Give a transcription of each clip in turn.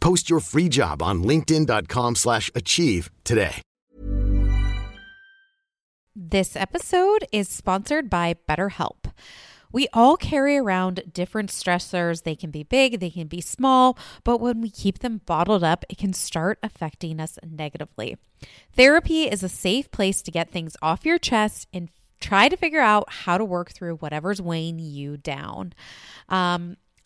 Post your free job on linkedin.com slash achieve today. This episode is sponsored by BetterHelp. We all carry around different stressors. They can be big, they can be small, but when we keep them bottled up, it can start affecting us negatively. Therapy is a safe place to get things off your chest and try to figure out how to work through whatever's weighing you down. Um,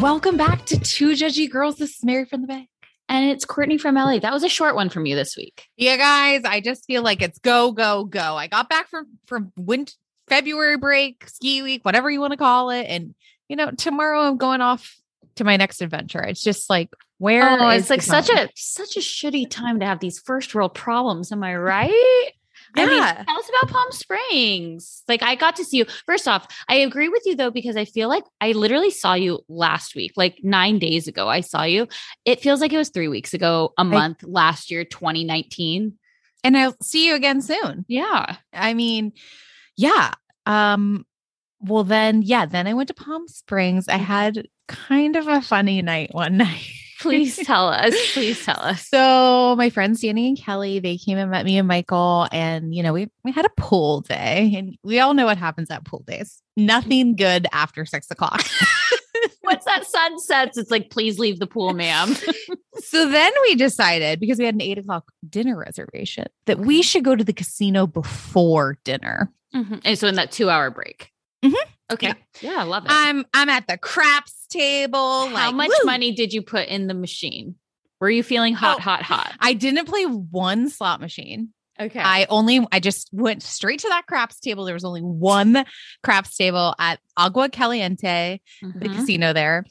Welcome back to Two Judgy Girls. This is Mary from the Bay. And it's Courtney from LA. That was a short one from you this week. Yeah, guys, I just feel like it's go, go, go. I got back from from winter February break, ski week, whatever you want to call it. And you know, tomorrow I'm going off to my next adventure. It's just like where oh, is it's like such a such a shitty time to have these first world problems. Am I right? I mean, Yeah. tell us about Palm Springs. Like, I got to see you. First off, I agree with you though, because I feel like I literally saw you last week, like nine days ago. I saw you. It feels like it was three weeks ago, a month last year, 2019. and I'll see you again soon. Yeah. I mean, yeah. Um, well then, yeah, then I went to Palm Springs. I had kind of a funny night one night. Please tell us. Please tell us. So my friends Danny and Kelly, they came and met me and Michael, and you know, we we had a pool day, and we all know what happens at pool days. Nothing good after six o'clock. Once that sun sets, it's like, please leave the pool, ma'am. so then we decided because we had an eight o'clock dinner reservation that we should go to the casino before dinner. Mhm. And so in that two hour break. Mhm. Okay. Yeah. Yeah. I love it. I'm I'm at the craps table. How like, much woo. money did you put in the machine? Were you feeling hot, Oh, hot, hot? I didn't play one slot machine. Okay. I only I just went straight to that craps table. There was only one craps table at Agua Caliente, the Mhm. casino there.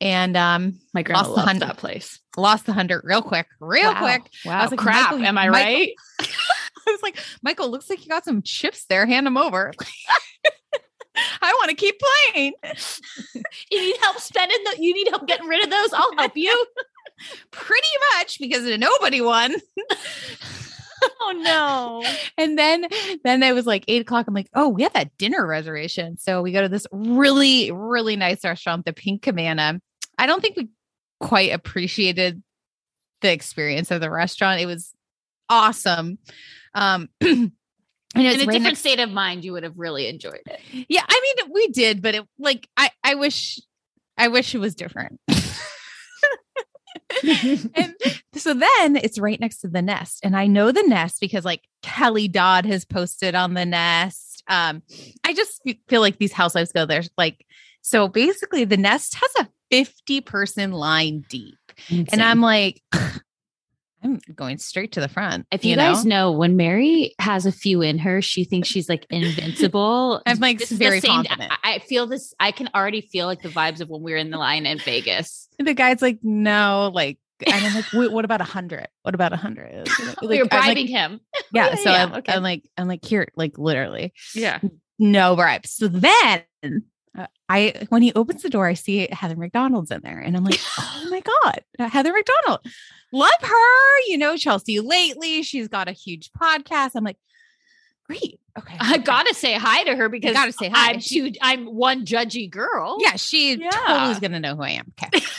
And um My grandma lost the hundred. that place. lost the hundred real quick, real Wow. quick. Wow. was like, crap. Michael, Am I Michael- right? I was like, Michael, looks like you got some chips there. Hand them over. I want to keep playing. You need help spending the you need help getting rid of those? I'll help you. Pretty much because nobody won. oh no. And then then it was like eight o'clock. I'm like, oh, we have that dinner reservation. So we go to this really, really nice restaurant, the Pink Cabana. I don't think we quite appreciated the experience of the restaurant. It was awesome. Um In a different next- state of mind, you would have really enjoyed it. yeah, I mean we did, but it like I I wish I wish it was different. and so then it's right next to the nest. And I know the nest because like Kelly Dodd has posted on the nest. Um, I just feel like these housewives go there. Like, so basically the nest has a 50 person line deep. And I'm like, I'm going straight to the front. If you, guys know? when Mary has a few in her, she thinks she's like invincible. I'm like This is very same- confident. I, I feel this. I can already feel like the vibes of when we were in the line in Vegas. the guy's like, no, like, and I'm like, "Wait, what about a hundred? What about a hundred? we were I'm like, bribing him. yeah. So yeah, I'm, okay. I'm like, I'm like, here, like literally Yeah. no bribes. So then I, when he opens the door, I see Heather McDonald's in there and I'm like, oh my God, uh, Heather McDonald, love her. You know, Chelsea Lately, she's got a huge podcast. I'm like, great. Okay. I okay. gotta say hi to her because gotta say hi. I'm too. I'm one judgy girl. Yeah, she Yeah. totally is going to know who I am. Okay.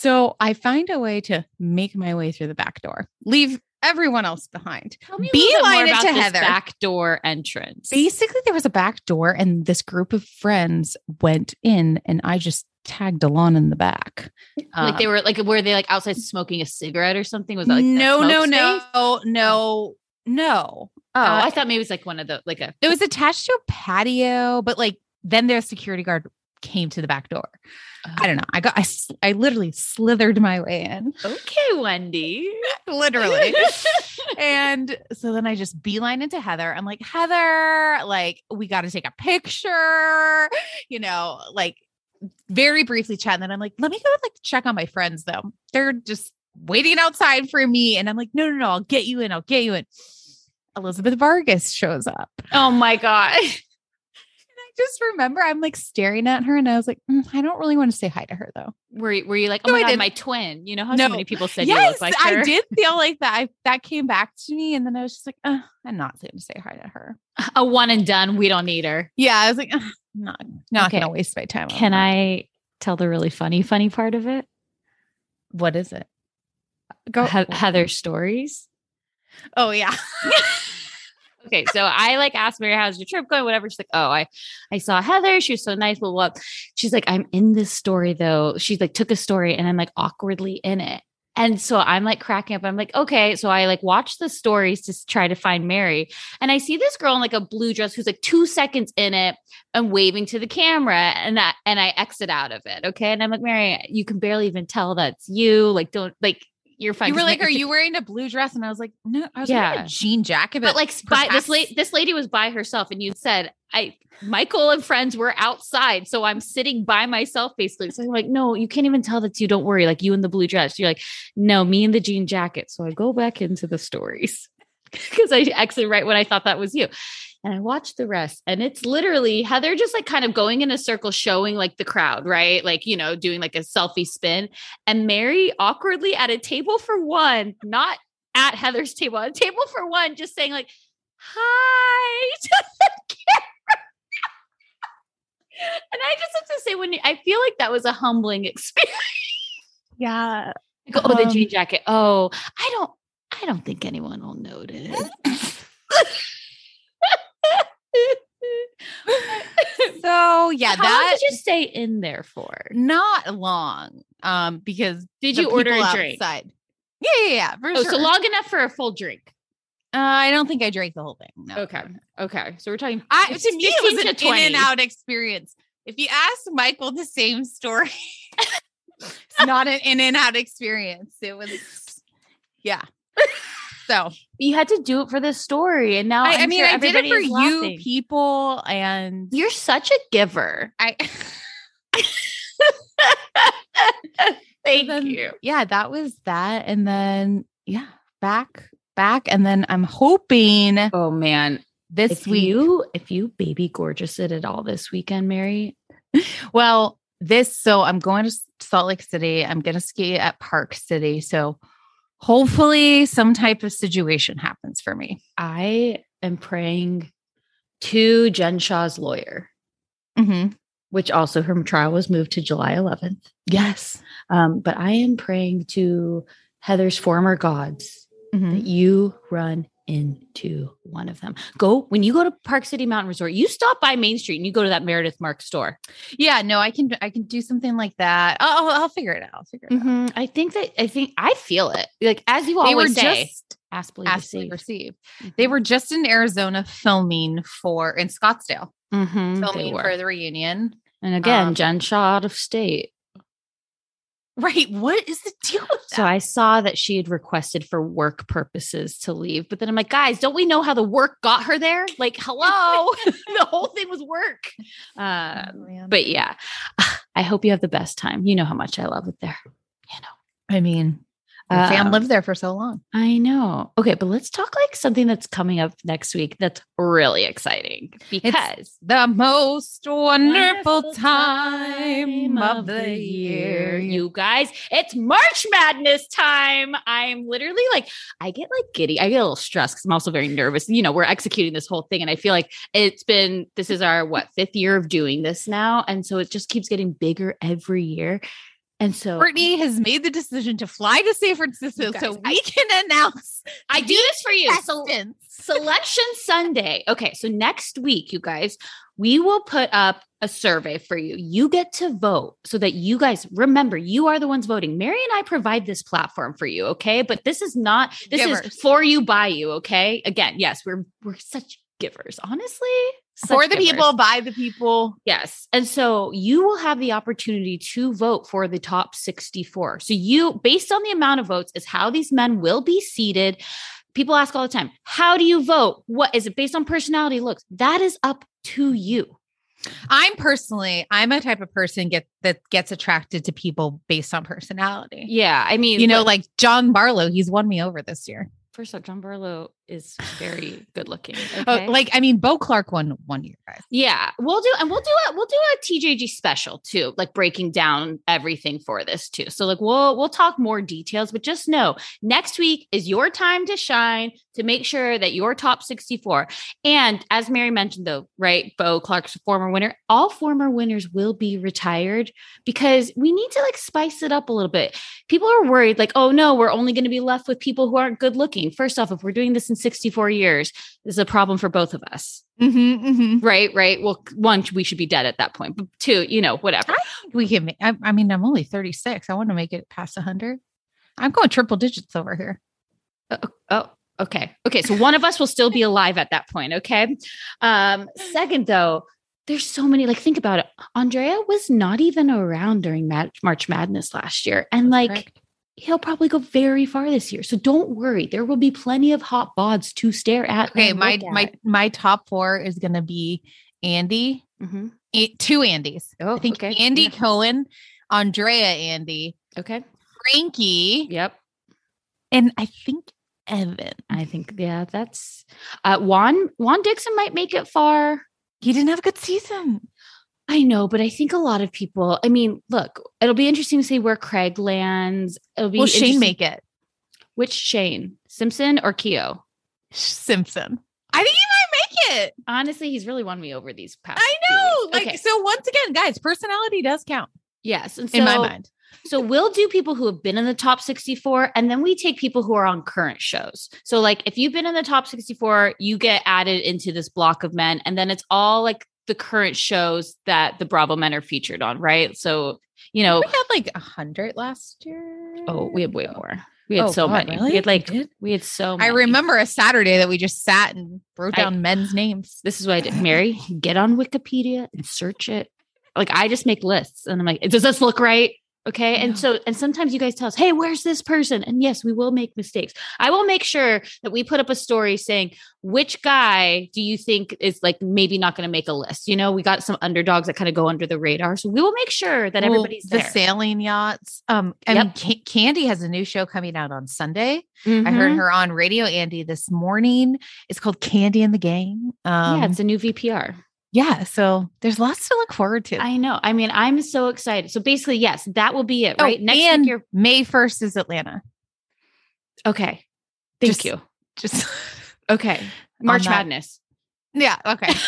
so I find a way to make my way through the back door, leave everyone else behind. Tell me a little bit more Beeline it about to this Heather. back door entrance. Basically, there was a back door, and this group of friends went in, and I just tagged along in the back. like they Um, were like were they like outside smoking a cigarette or something? Was that like no, no, smoke no, space? no, no. Oh, Uh, I thought maybe it was like one of the like a It was attached to a patio, but like then their security guard came to the back door. I don't know. Oh. I got, I, I literally slithered my way in, Okay, Wendy. literally. and so then I just beeline into Heather. I'm like, Heather, like, we got to take a picture, you know, like very briefly chat. And then I'm like, let me go like check on my friends though. They're just waiting outside for me. And I'm like, no, no, no, I'll get you in. I'll get you in. Elizabeth Vargas shows up. oh my god. Just remember I'm like staring at her and I was like, "Mm, I don't really want to say hi to her though. Were you, were you like, oh No, my I god, didn't. my twin? You know how No. so many people said you yes, look like her. I did feel like that. I, that came back to me and then I was just like, uh, I'm not going to say hi to her. A one and done. We don't need her. Yeah, I was like, "Ugh, not, not Okay. going to waste my time. Can. I tell the really funny, funny part of it? What is it? Go. He- Heather stories. oh yeah. Okay, so I like asked Mary, "How's your trip going?" Whatever. She's like, "Oh, I, I saw Heather. She was so nice." Blah, blah. She's like, "I'm in this story though." She like took a story, and I'm like awkwardly in it. And so I'm like cracking up. I'm like, okay. So I like watch the stories to try to find Mary. And I see this girl in like a blue dress who's like two seconds in it and waving to the camera. And that and I exit out of it. Okay. And I'm like, Mary, you can barely even tell that's you. Like, don't like you're fine. You were like, "Are you wearing a blue dress?" And I was like, "No, I was wearing a jean jacket." but like by, this lady this lady was by herself and you said i michael and friends were outside so i'm sitting by myself basically so i'm like no you can't even tell that's you don't worry like you in the blue dress you're like no me in the jean jacket so i go back into the stories because i exit right when i thought that was you and i watched the rest and it's literally heather just like kind of going in a circle showing like the crowd right like you know doing like a selfie spin and mary awkwardly at a table for one not at heather's table at a table for one just saying like hi to the camera. and I just have to say, when you, I feel like that was a humbling experience. yeah. Like, oh, the Um, jean jacket. Oh, I don't, I don't think anyone will notice. So yeah, How that did you stay in there for? not long. Um, because Did you order a drink? outside- Yeah, yeah, yeah. For Oh, sure. so long enough for a full drink. Uh, I don't think I drank the whole thing. No. Okay. Okay. So we're talking. I, to me, it was an 20. in and out experience. If you ask Michael the same story, it's not an in and out experience. It was, yeah. So You had to do it for the story, and now I, I'm mean, sure I did it for you people, and You're such a giver. I. Thank then- you. Yeah, that was that, and then yeah, back, back, and then I'm hoping Oh man, this if week. you if you baby gorgeous it at all this weekend, Mary. Well, this so I'm going to Salt Lake City. I'm going to ski at Park City. So hopefully some type of situation happens for me. I am praying to Jen Shah's lawyer, Mm-hmm. which also her trial was moved to July 11th. Yes. Um, but I am praying to Heather's former gods Mhm. that you run into one of them. Go when you go to Park City Mountain Resort, you stop by Main Street and you go to that Meredith Marks store. Yeah. No, I can. I can do something like that. I'll, I'll, I'll figure it out. I'll figure it out. Mhm. I think that I think I feel it. Like as you They were always say, just ask, believe, ask, receive. They were just in Arizona filming for in Scottsdale, Mhm, filming for the reunion. And again, Um, Jen Shah out of state. Right. What is the deal with that? So I saw that she had requested for work purposes to leave. But then I'm like, guys, don't we know how the work got her there? Like, hello, the whole thing was work. Uh, Oh, but yeah, I hope you have the best time. You know how much I love it there. You know, I mean, fam Um, lived there for so long. I know. Okay, but let's talk like something that's coming up next week that's really exciting because The most wonderful Wonderful time of the year. You guys, it's March Madness time. I'm literally like, I get like giddy. I get a little stressed because I'm also very nervous. You know, we're executing this whole thing, and I feel like it's been this is our what fifth year of doing this now, and so it just keeps getting bigger every year. And so Brittany has made the decision to fly to San Francisco guys, so I- we can announce I do this for you. So. Selection Sunday. Okay, so next week, you guys, we will put up a survey for you. You get to vote so that you guys remember you are the ones voting. Mary and I provide this platform for you, okay? But this is not this is for you by you, okay? Again, yes, we're we're such givers, honestly. For the givers. people, by the people. Yes. And so you will have the opportunity to vote for the top 64. So you, based on the amount of votes, is how these men will be seated. People ask all the time, how do you vote? What is it based on personality looks? That is up to you. I'm personally, I'm a type of person get that gets attracted to people based on personality. Yeah. I mean, You know, look, like John Barlow, he's won me over this year. First off, John Barlow is very good looking. Oh, like, I mean, Bo Clark won one year, guys. Yeah, we'll do and we'll do a we'll do a TJG special too, like breaking down everything for this too. So like we'll we'll talk more details, but just know next week is your time to shine to make sure that your top 64. And as Mary mentioned though, right? Bo Clark's a former winner. All former winners will be retired because we need to like spice it up a little bit. People are worried like, "Oh no, we're only going to be left with people who aren't good looking." First off, if we're doing this in 64 years, this is a problem for both of us. Mm-hmm, mm-hmm. Right, right. Well, one, we should be dead at that point. But two, you know, whatever. We can make, I, I mean, I'm only 36. I want to make it past 100. I'm going triple digits over here. Oh, okay. Okay. So one of us will still be alive at that point. Okay. Um, second, though, there's so many, like, think about it. Andrea was not even around during Mad- March Madness last year. And like, he'll probably go very far this year. So don't worry. There will be plenty of hot bods to stare at. okay, my look my my top four is going to be Andy, Mhm. eh, two Andys. Oh, I think okay. Andy Yeah. Cohen, Andrea Andy, Okay. Frankie, Yep. and I think Evan. I think, yeah, that's uh Juan Juan Dixon might make it far. He didn't have a good season. I know, but I think a lot of people, I mean, look, it'll be interesting to see where Craig lands. It'll be Will Shane make it? which Shane? Simpson or Keo? Simpson. I think he might make it. Honestly, he's really won me over these past. I know. Like okay. so once again, guys, personality does count yes. And so, in my mind. So we'll do people who have been in the top 64 and then we take people who are on current shows. So like if you've been in the top 64, you get added into this block of men and then it's all like the current shows that the Bravo men are featured on, right? So, you know, we had like a hundred last year. oh, we have way more. We had Oh, so God, many. really? We had like We we had so many. I remember a Saturday that we just sat and wrote I- down men's names. This is what I did. Mary, get on Wikipedia and search it. Like I just make lists and I'm like, does this look right? Okay. And so, and sometimes you guys tell us, hey, where's this person? And yes, we will make mistakes. I will make sure that we put up a story saying, which guy do you think is like maybe not going to make a list? You know, we got some underdogs that kind of go under the radar. So we will make sure that Well, everybody's the there. sailing yachts. Um, I Yep. mean, Ca- Kandi has a new show coming out on Sunday. I heard Mhm. her on Radio Andy this morning. It's called Kandi and the Gang. Um, yeah, it's a new VPR. Yeah. So there's lots to look forward to. I know. I mean, I'm so excited. So basically, yes, that will be it, Oh, right? Next and week, May 1st is Atlanta. okay. Thank Just- you. Just Okay. March Madness. yeah. Okay.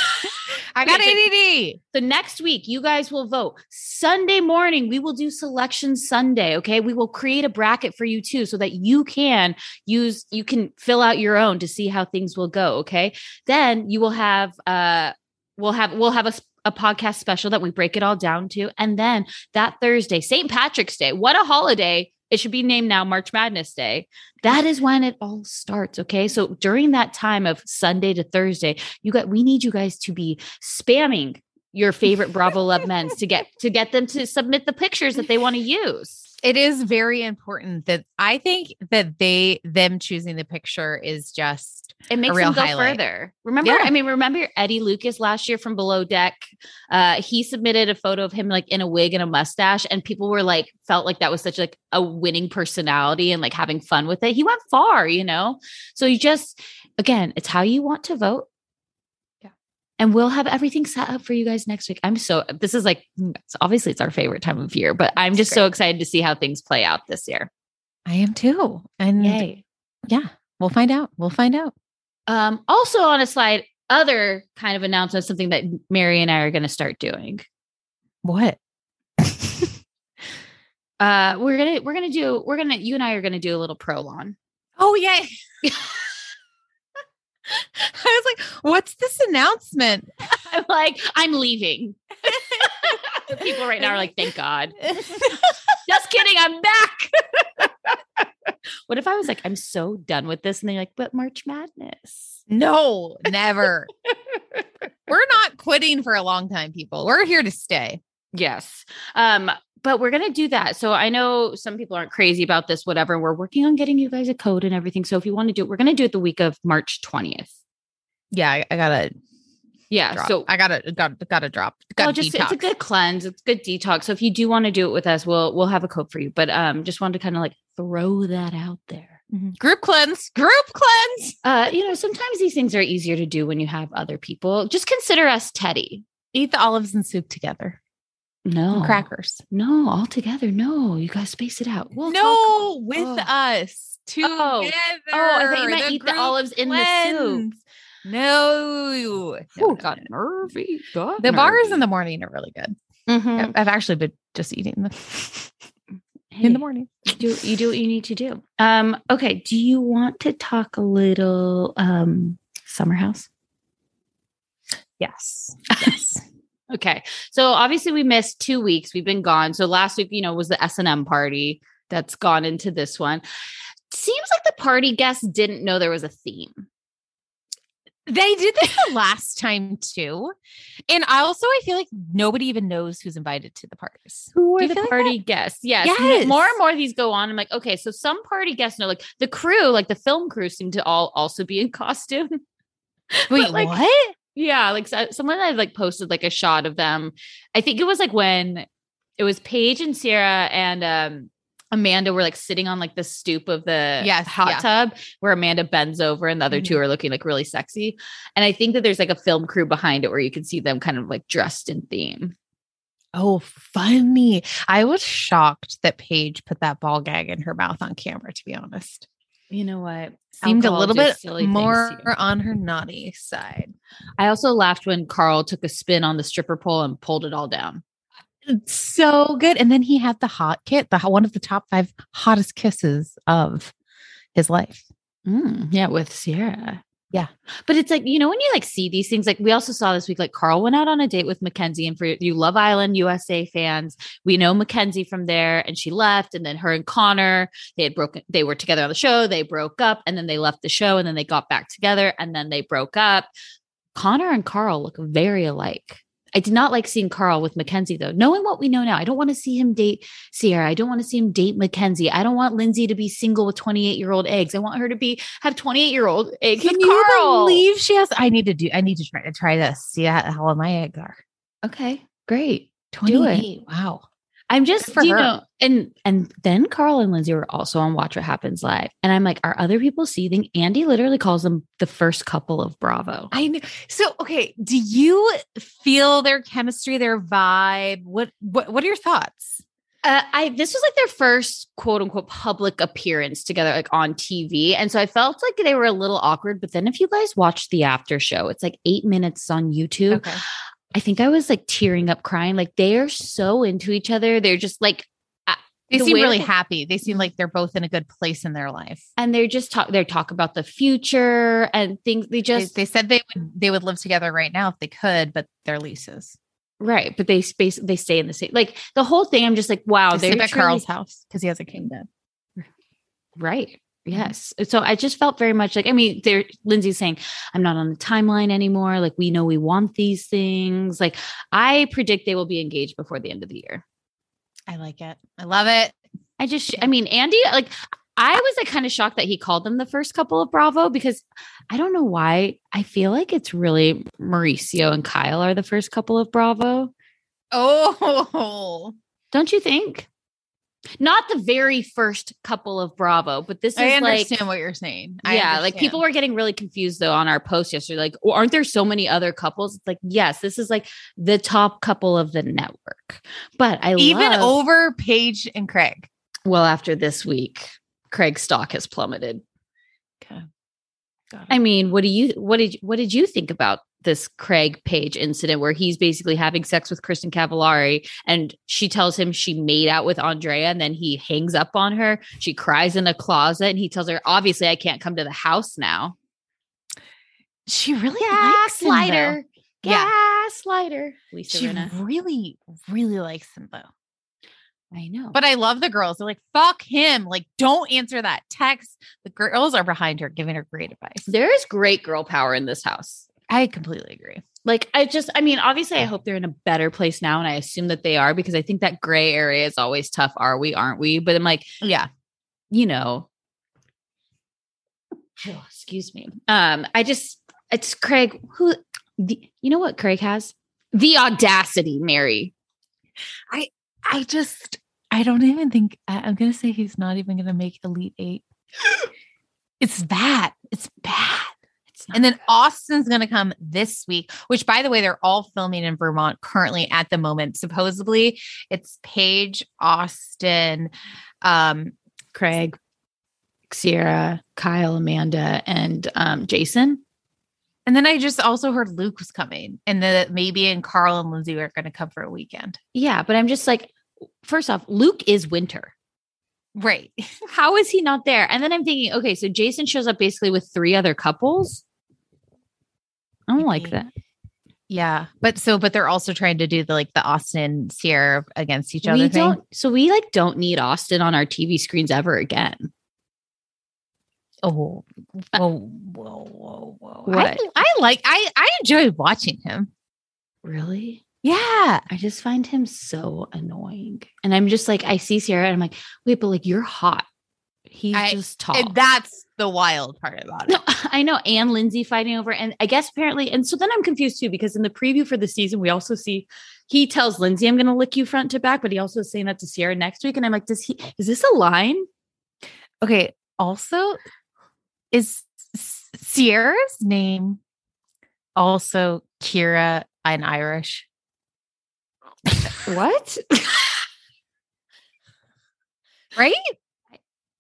I got ADD. So next week, you guys will vote. Sunday morning, we will do selection Sunday. Okay. We will create a bracket for you too, so that you can use, you can fill out your own to see how things will go. Okay. Then you will have, uh, we'll have, we'll have a, a podcast special that we break it all down to. And then that Thursday, St. Patrick's Day, what a holiday. It should be named now March Madness Day. That is when it all starts. Okay. So during that time of Sunday to Thursday, you got, we need you guys to be spamming your favorite Bravo Love men's to get to get them to submit the pictures that they want to use. It is very important that I think that they them choosing the picture is just it makes them go highlight. further. Remember, Yeah. I mean, remember Eddie Lucas last year from Below Deck? Uh, he submitted a photo of him like in a wig and a mustache, and people were like, felt like that was such like a winning personality and like having fun with it. He went far, you know. So you just, again, it's how you want to vote. Yeah. And we'll have everything set up for you guys next week. I'm so this is like obviously it's our favorite time of year, but I'm just so excited to see how things play out this year. I am too. And Yay. yeah, we'll find out. We'll find out. Um, also on a slide, other kind of announcement, something that Mary and I are going to start doing. What? Uh, we're gonna we're gonna do we're gonna you and I are gonna do a little ProLon. Oh yay. I was like, what's this announcement? I'm like I'm leaving. People right now are like, thank God. Just kidding, I'm back. what if I was like, I'm so done with this, and they're like, but March Madness. no, never. We're not quitting for a long time, people. We're here to stay. Yes. Um, but we're gonna do that. So I know some people aren't crazy about this, whatever. We're working on getting you guys a code and everything. So if you want to do it, we're gonna do it the week of March 20th. Yeah, I, I gotta Yeah. drop. So I gotta got gotta drop. well, Got just detox. it's a good cleanse. It's good detox. So if you do want to do it with us, we'll we'll have a code for you. But um, just wanted to kind of like throw that out there. Mhm. group cleanse. Group cleanse. Uh, you know, sometimes these things are easier to do when you have other people. Just consider us Teddy. Eat the olives and soup together. No And crackers. No, all together. No, you guys space it out. We'll talk- no, with Oh. us together. Oh. Oh, I thought you meant eat the olives in the soup. No, Ooh, no, no, got nervy. Got The bars in the morning are really good. Mhm. I've- actually been just eating them in the morning. You do you do what you need to do. Um, okay. Do you want to talk a little um summer house? Yes. Yes. Okay. So obviously we missed two weeks. We've been gone. So last week, you know, was the S and M party that's gone into this one. Seems like the party guests didn't know there was a theme. They did this the last time too. And I also I feel like nobody even knows who's invited to the parties. Who are the feel like party guests? Yes. Yes. More and more of these go on. I'm like, okay, so some party guests know, like the crew, like the film crew, seem to all also be in costume. Wait, like, what? Yeah, like so- someone had like posted like a shot of them. I think it was like when it was Paige and Ciara and um Amanda were like sitting on like the stoop of the Yes, hot yeah. tub where Amanda bends over and the other two mm-hmm. are looking like really sexy. And I think that there's like a film crew behind it where you can see them kind of like dressed in theme. Oh, funny. I was shocked that Paige put that ball gag in her mouth on camera, to be honest. You know what? Seemed a little bit silly more on her naughty side. I also laughed when Carl took a spin on the stripper pole and pulled it all down. So good. And then he had the hot kit, the one of the top five hottest kisses of his life. Mm, yeah, with Ciara. Yeah. But it's like, you know, when you like see these things, like we also saw this week, like Carl went out on a date with Mackenzie. And for you Love Island USA fans, we know Mackenzie from there and she left. And then her and Connor, they had broken, they were together on the show, they broke up, and then they left the show and then they got back together and then they broke up. Connor and Carl look very alike. I did not like seeing Carl with Mackenzie though. Knowing what we know now, I don't want to see him date Ciara. I don't want to see him date Mackenzie. I don't want Lindsay to be single with 28 year old eggs. I want her to be have 28 year old eggs Can you Carl. believe she has? I need to do, I need to try to try this. See how how my eggs are. Okay, great. 28. Wow. I'm just for you her. know, and and then Carl and Lindsay were also on Watch What Happens Live, and I'm like, are other people seething? Andy literally calls them the first couple of Bravo. I know. So, okay, do you feel their chemistry, their vibe? What what what are your thoughts? Uh, I this was like their first quote unquote public appearance together, like on TV, and so I felt like they were a little awkward. But then if you guys watch the after show, it's like eight minutes on YouTube. Okay. I think I was like tearing up, crying. Like they are so into each other. They're just like, They The seem really that- happy. They seem mm-hmm. like they're both in a good place in their life. and they're just talk. They talk about the future and things. They They, just they said they would they would live together right now if they could, but their leases. right, but they space. They stay in the same. Like the whole thing. I'm just like, wow. they They're at Carl's house because he has a king bed. Right. Mm-hmm. Yes. So I just felt very much like, I mean, there, Lindsay's saying, I'm not on the timeline anymore. Like, we know we want these things. Like, I predict they will be engaged before the end of the year. I like it. I love it. I just, I mean, Andy, like, I was like kind of shocked that he called them the first couple of Bravo because I don't know why. I feel like it's really Mauricio and Kyle are the first couple of Bravo. Oh, Don't you think? Not the very first couple of Bravo, but this is I like understand what you're saying. I yeah, like people were getting really confused though on our post yesterday. Like, "Oh, aren't there so many other couples? It's like, yes, this is like the top couple of the network. But I even love, over Paige and Craig. well after this week, Craig's stock has plummeted. Okay. Got I mean, what do you what did what did you think about this Craig Paige incident where he's basically having sex with Kristen Cavallari and she tells him she made out with Andrea and then he hangs up on her. She cries in a closet and he tells her, obviously, I can't come to the house now. she really likes him, though. Gaslighter. Yeah. Gaslighter. Lisa She Rinna. really, really likes him though. I know. But I love the girls. They're like, fuck him. Like, don't answer that text. The girls are behind her, giving her great advice. there is great girl power in this house. I completely agree. Like, I just, I mean, obviously, I hope they're in a better place now. And I assume that they are because I think that gray area is always tough. Are we? Aren't we? But I'm like, Yeah. you know, oh, excuse me. Um, I just, it's Craig who, the, you know what Craig has? The audacity, Mary. I I just, I don't even think, I, I'm going to say he's not even going to make Elite Eight. it's bad. It's bad. And then Austen's going to come this week, which, by the way, they're all filming in Vermont currently at the moment. Supposedly, it's Paige, Austen, um, Craig, Ciara, Kyle, Amanda, and um, Jason. and then I just also heard Luke was coming, and that maybe and Carl and Lindsay are going to come for a weekend. Yeah, but I'm just like, first off, Luke is winter. Right. How is he not there? And then I'm thinking, okay, so Jason shows up basically with three other couples. I don't like that. Yeah, but so, but they're also trying to do the like the Austen Ciara against each other We thing. don't. So we like don't need Austen on our TV screens ever again. Oh, uh, whoa, whoa, whoa, whoa! I, What? I like. I I enjoy watching him. Really? Yeah, I just find him so annoying. And I'm just like, I see Ciara and I'm like, wait, but like you're hot. He's I- just eh, tall. and that's the wild part about it. No, I know. And Lindsay fighting over, and I guess apparently, and so then I'm confused too because in the preview for the season, we also see he tells Lindsay, "I'm going to lick you front to back," but he also is saying that to Ciara next week, and I'm like, does he? Is this a line? Okay. Also, is S- Ciara's name also Kira and Irish? What? Right?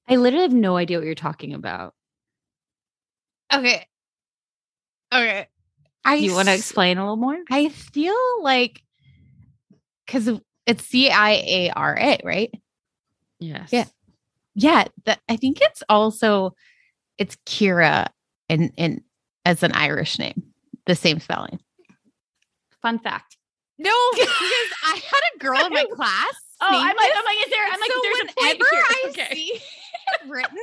I literally have no idea what you're talking about. Okay. Okay. I you want to explain a little more? I feel like because it's C I A R A, right? Yes. Yeah. Yeah, that I think it's also it's Kira and and as an Irish name, the same spelling. Fun fact. No, because I had a girl in my class. Oh, I'm like, I'm like, is there? I'm like, so there's a point whenever here. I Okay. see it written,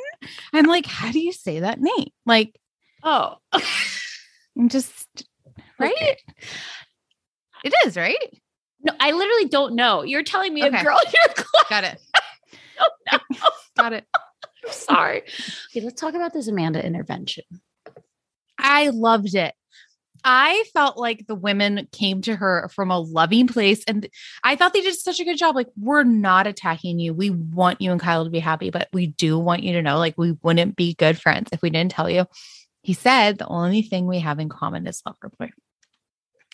I'm like, how do you say that name? Like, Oh, I'm just right. Okay. It is right. no, I literally don't know. You're telling me Okay. a girl in your class. Got it. Got it. I'm sorry. Okay, let's talk about this Amanda intervention. I loved it. I felt like the women came to her from a loving place. And I thought they did such a good job. Like, we're not attacking you. We want you and Kyle to be happy, but we do want you to know, like, we wouldn't be good friends if we didn't tell you. He said the only thing we have in common is Loverboy.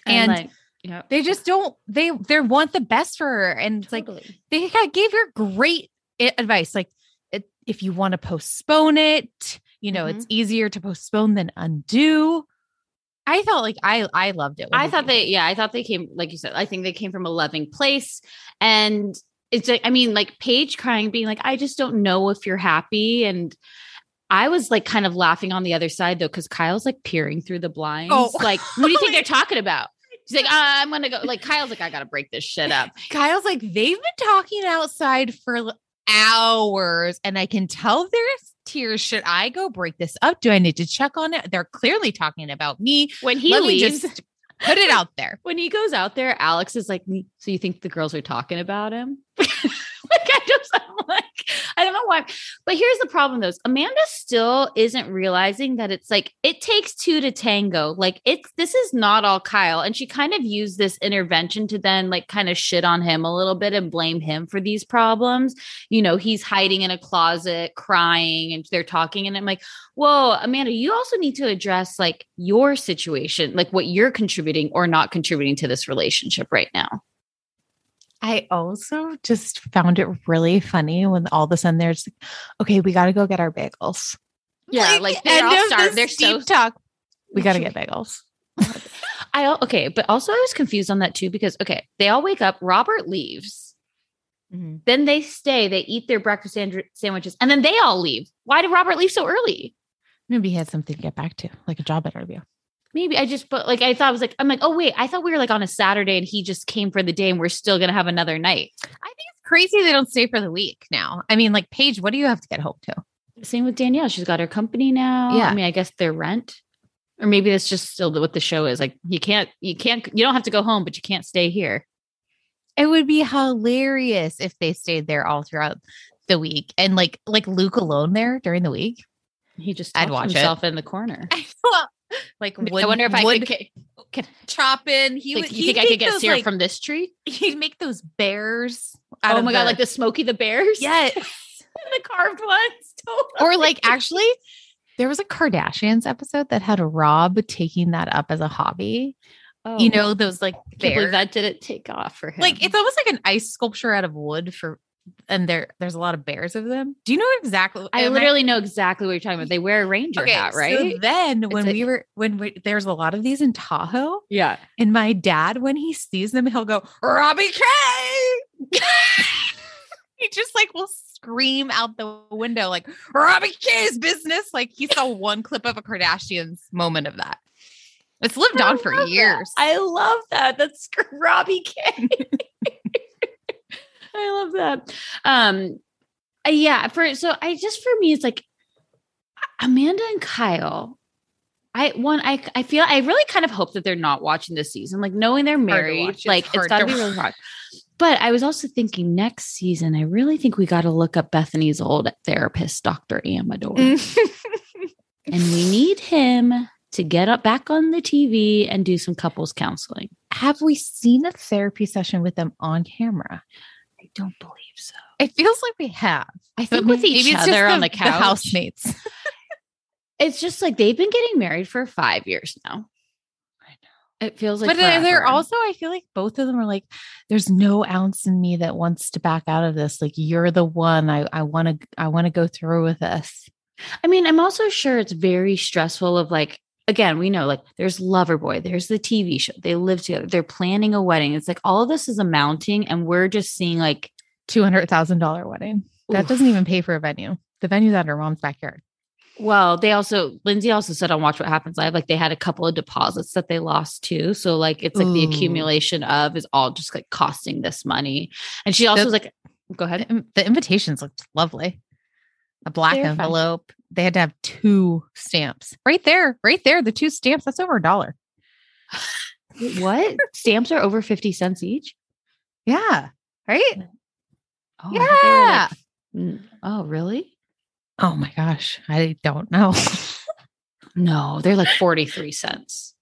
And like, yeah, They just don't, they they want the best for her. And it's like they gave her great advice. Like, if you want to postpone it, you know, Mm-hmm. it's easier to postpone than undo. I felt like I I loved it. I thought they, yeah, I thought they came, like you said, I think they came from a loving place. And it's like, I mean, like Paige crying, being like, I just don't know if you're happy. And I was like kind of laughing on the other side though, because Kyle's like peering through the blinds. Oh. Like, what do you think they're talking about? She's like, uh, I'm gonna go. Like Kyle's like, I gotta break this shit up. Kyle's like they've been talking outside for hours, and I can tell there's tears. Should I go break this up? Do I need to check on it? They're clearly talking about me. When he Let me leaves, just put it out there. when he goes out there, Alex is like, so you think the girls are talking about him? like I just I'm like I don't know why. But here's the problem though. Amanda still isn't realizing that it's like it takes two to tango. Like it's this is not all Kyle. And she kind of used this intervention to then like kind of shit on him a little bit and blame him for these problems. You know, he's hiding in a closet, crying, and they're talking. And I'm like, whoa, Amanda, you also need to address like your situation, like what you're contributing or not contributing to this relationship right now. I also just found it really funny when all of a sudden there's, okay, we got to go get our bagels. Yeah, like, they're all starved. They're so talk. We got to get bagels. I okay, but also I was confused on that too because okay, they all wake up. Robert leaves. Mm-hmm. Then they stay. They eat their breakfast sandwiches, and then they all leave. Why did Robert leave so early? Maybe he had something to get back to, like a job interview. Maybe I just, but like I thought I was like, I'm like, oh wait, I thought we were like on a Saturday and he just came for the day and we're still gonna have another night. I think it's crazy they don't stay for the week now. I mean, like Paige, what do you have to get home to? Same with Danielle. She's got her company now. Yeah. I mean, I guess their rent. Or maybe that's just still what the show is. Like you can't, you can't, you don't have to go home, but you can't stay here. It would be hilarious if they stayed there all throughout the week and like like Luke alone there during the week. He just I'd watch himself it. in the corner. like wood, I wonder if wood, I could, chop in. He like, would. You think I could get those, syrup like, from this tree? He'd make those bears. oh my the, god, like the Smokey the Bears. Yes, the carved ones. Totally. Or like actually, there was a Kardashians episode that had Rob taking that up as a hobby. Oh, you know those like bears. that didn't take off for him. Like it's almost like an ice sculpture out of wood for and there there's a lot of bears of them. Do you know exactly? I literally I, know exactly what you're talking about. They wear a ranger okay, hat, right? So then when we were when we, there's a lot of these in Tahoe, yeah. And my dad, when he sees them, he'll go Robbie K. he just like will scream out the window like Robbie K's business. Like he saw one clip of a Kardashians moment of that. It's lived I on for years. That. I love that. That's Robbie K. I love that. Um, uh, yeah. For so I just for me, it's like Amanda and Kyle. I one I I feel I really kind of hope that they're not watching this season, like knowing they're married. Like it's, it's got to be really hard. But I was also thinking next season, I really think we got to look up Bethenny's old therapist, Dr. Amador. and we need him to get up back on the TV and do some couples counseling. Have we seen a therapy session with them on camera? Don't believe so. It feels like we have. I think with each other the, on the couch. The housemates. it's just like they've been getting married for five years now. I know. It feels like But forever. they're also, I feel like both of them are like, there's no ounce in me that wants to back out of this. Like you're the one I I want to I want to go through with this. I mean, I'm also sure it's very stressful of like again, we know like there's Loverboy, there's the TV show, they live together, they're planning a wedding. It's like all of this is amounting, and we're just seeing like two hundred thousand dollar wedding. That oof. doesn't even pay for a venue. The venue's at her mom's backyard. Well, they also Lindsay also said on Watch What Happens Live, like they had a couple of deposits that they lost too. So like it's like Ooh. the accumulation of is all just like costing this money. And she also the, was like, go ahead. The, the invitations looked lovely. A black envelope, they had to have two stamps right there, right there. The two stamps, that's over a dollar. what? stamps are over 50 cents each? Yeah. Right? Oh, yeah. Like, oh, really? Oh my gosh. I don't know. no, they're like 43 cents.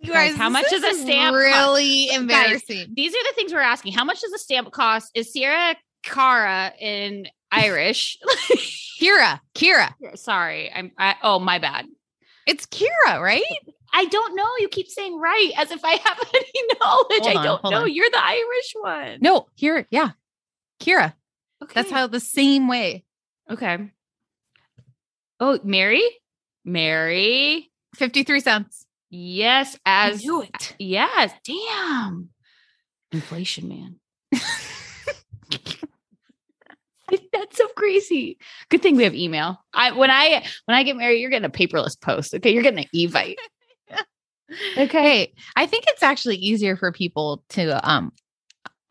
You guys, guys how much is a stamp? Really cost? embarrassing. Guys, these are the things we're asking. How much does a stamp cost? Is Ciara Cara in Irish? Kira, Kira. Sorry, I'm. I, oh, my bad. It's Kira, right? I don't know. You keep saying right as if I have any knowledge. Hold I don't know. On. You're the Irish one. No, here, yeah, Kira. Okay, that's how the same way. Okay. Oh, Mary, Mary, fifty-three cents. Yes, as I knew it. Yes, damn. Inflation, man. That's so crazy. Good thing we have email. I when I when I get married, you're getting a paperless post. Okay, you're getting an evite. okay, I think it's actually easier for people to um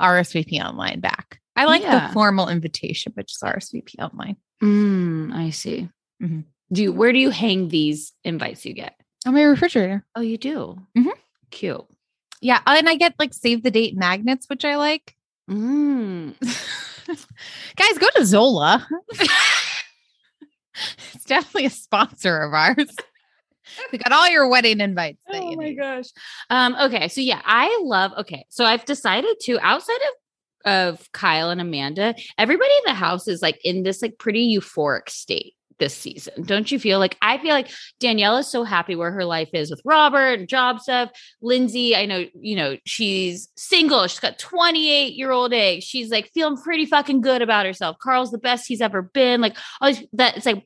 RSVP online back. I like yeah. the formal invitation, but just RSVP online. Mm, I see. Mm-hmm. Do you, where do you hang these invites you get? On my refrigerator. Oh, you do. Mm-hmm. Cute. Yeah, and I get like save the date magnets, which I like. Mm. Guys, go to Zola. it's definitely a sponsor of ours. We got all your wedding invites. Oh my need. gosh. Um, okay, so yeah, I love okay. So I've decided to outside of of Kyle and Amanda, everybody in the house is like in this like pretty euphoric state this season. Don't you feel like I feel like Danielle is so happy where her life is with Robert and job stuff. Lindsay, I know, you know, she's single. She's got 28 year old eggs. She's like feeling pretty fucking good about herself. Carl's the best he's ever been. Like all that it's like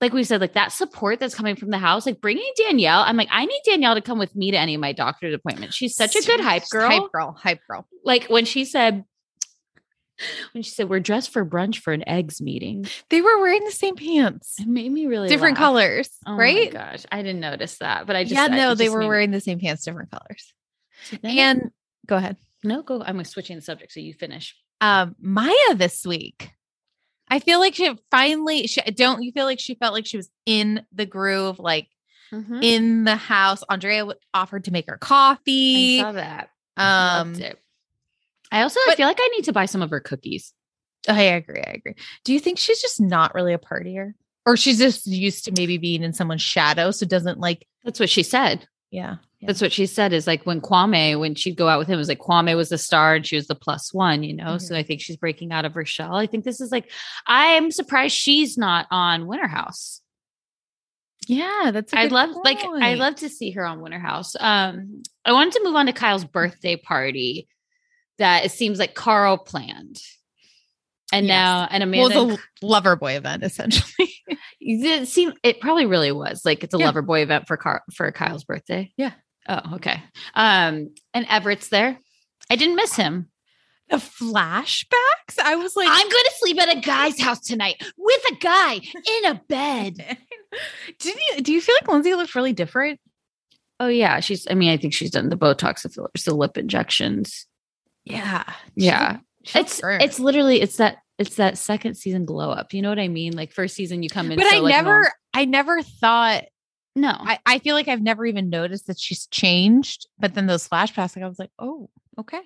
like we said, like that support that's coming from the house, like bringing Danielle. I'm like, I need Danielle to come with me to any of my doctor's appointments. She's such a good hype girl. Hype girl. Hype girl. Like when she said, when she said we're dressed for brunch for an eggs meeting, They were wearing the same pants, it made me really different laugh. colors, Oh right? my gosh, I didn't notice that, but I just yeah, no, they were made me- wearing the same pants, different colors. Then- And go ahead. no, go. I'm switching the subject, so you finish. Um, Mya this week. I feel like she finally she, don't you feel like she felt like she was in the groove, like Mhm. in the house. Andrea offered to make her I coffee. saw that. Um, Loved it. I also I feel like I need to buy some of her cookies. I agree. I agree. Do you think she's just not really a partier? Or she's just used to maybe being in someone's shadow, so doesn't like, That's what she said. yeah. yeah. That's what she said is like when Kwame, when she'd go out with him, it was like Kwame was the star and she was the plus one, you know? So I think she's breaking out of her shell. I think this is like, I'm surprised she's not on Winter House. yeah, that's. i I'd love, like, I'd love to see her on Winter House. Um, I wanted to move on to Kyle's birthday party that it seems like Carl planned. And Yes. now, and well, Amanda, the Loverboy event essentially. it seemed it probably really was like it's a Yeah. Loverboy event for Car- for Kyle's birthday. Yeah. Oh, okay. Um, and Everett's there. I didn't miss him. the flashbacks. I was like, I'm going to sleep at a guy's house tonight with a guy in a bed. Did you do you feel like Lindsay looked really different? Oh yeah, she's. I mean, I think she's done the Botox, the fillers, the lip injections. Yeah. Yeah, She it's looked burnt. it's literally it's that it's that second season glow up. You know what I mean? Like first season, you come in, but so, I like, never normal. I never thought no. I, I feel like I've never even noticed that she's changed. But then those flashbacks, like I was like, oh, okay.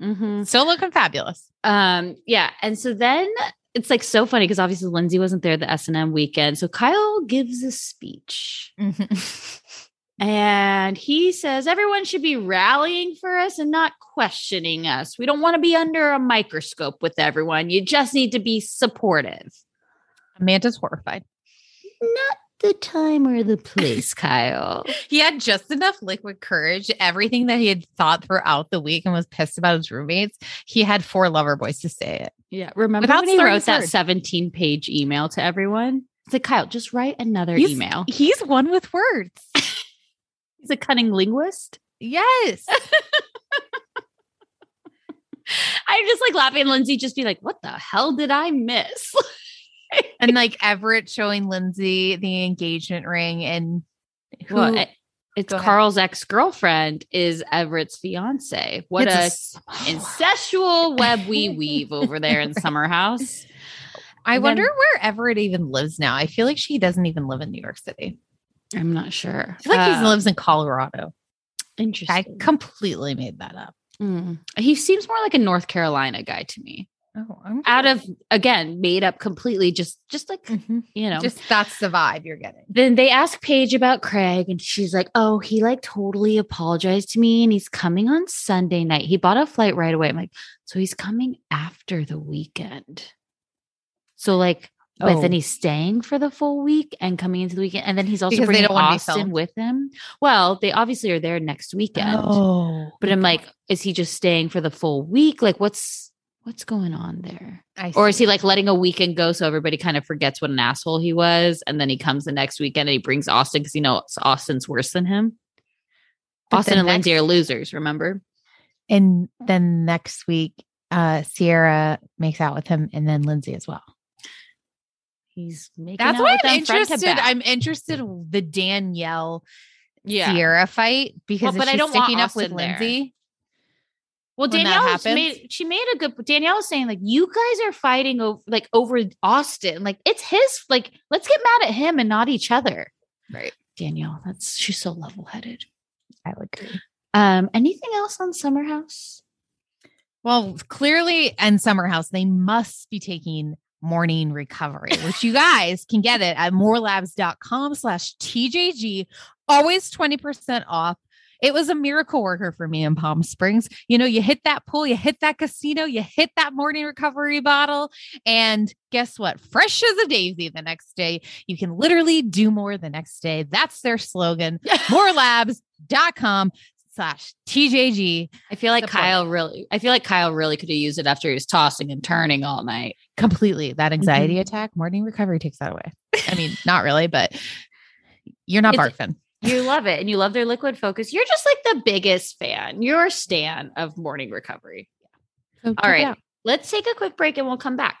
Mhm. Still looking fabulous. Um, yeah, and so then it's like so funny because obviously Lindsay wasn't there the S and M weekend, so Kyle gives a speech and he says everyone should be rallying for us and not questioning us. We don't want to be under a microscope with everyone. You just need to be supportive. Amanda's horrified. Not the time or the place, Kyle. He had just enough liquid courage. Everything that he had thought throughout the week and was pissed about his roommates, he had four Loverboys to say it. Yeah, remember Without when he wrote that 17 page email to everyone? It's like Kyle, just write another He's- email. He's one with words. He's a cunning linguist. Yes. I'm just like laughing. Lindsay just be like, "What the hell did I miss?" and like Everett showing Lindsay the engagement ring and who, well, it's Go. Carl's ex girlfriend is Everett's fiance. What It's a, incestual web we weave over there in Summer House. I and wonder then- where Everett even lives now. I feel like she doesn't even live in New York City. I'm not sure. I feel like Uh, he lives in Colorado. Interesting. I completely made that up. Mm. He seems more like a North Carolina guy to me. Oh, I'm Out of again, made up completely. Just, just like Mhm. you know, just that's the vibe you're getting. then they ask Paige about Craig, and she's like, "Oh, he like totally apologized to me, and he's coming on Sunday night. He bought a flight right away." I'm like, "So he's coming after the weekend?" So like, but then Oh. he's staying for the full week and coming into the weekend, and then he's also Because bringing Austen with him. Well, they obviously are there next weekend, Oh, but I'm like, is he just staying for the full week? Like, what's what's going on there? Or is he like letting a weekend go so everybody kind of forgets what an asshole he was? And then he comes the next weekend and he brings Austen because he knows Austen's worse than him. But Austen and Lindsay are losers, remember? And then next week, uh, Ciara makes out with him, and then Lindsay as well. He's making That's why I'm interested. I'm interested the Danielle yeah. Ciara fight because Well, but I she's don't want sticking up with there. Lindsay. Well, Danielle made she made a good. Danielle was saying like you guys are fighting over like over Austen. Like it's his. Like let's get mad at him and not each other. Right. Danielle, that's she's so level headed. I would agree. Um, anything else on Summer House? Well, clearly in Summer House, they must be taking morning recovery, which you guys can get it at morelabs.com slash TJG. Always 20% off. It was a miracle worker for me in Palm Springs. You know, you hit that pool, you hit that casino, you hit that morning recovery bottle, and guess what? Fresh as a daisy the next day. You can literally do more the next day. That's their slogan. Morelabs.com slash TJG. I feel like Kyle really, I feel like Kyle really could have used it after he was tossing and turning all night. Completely. That anxiety mm-hmm. attack, morning recovery takes that away. I mean, not really, but you're not it's, barfing. You love it and you love their liquid focus. You're just like the biggest fan. You're a stan of morning recovery. So All right. Let's take a quick break and we'll come back.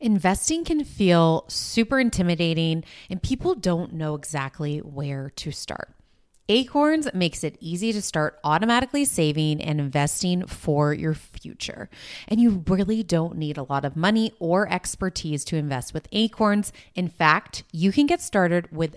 Investing can feel super intimidating and people don't know exactly where to start. Acorns makes it easy to start automatically saving and investing for your future. And you really don't need a lot of money or expertise to invest with Acorns. In fact, you can get started with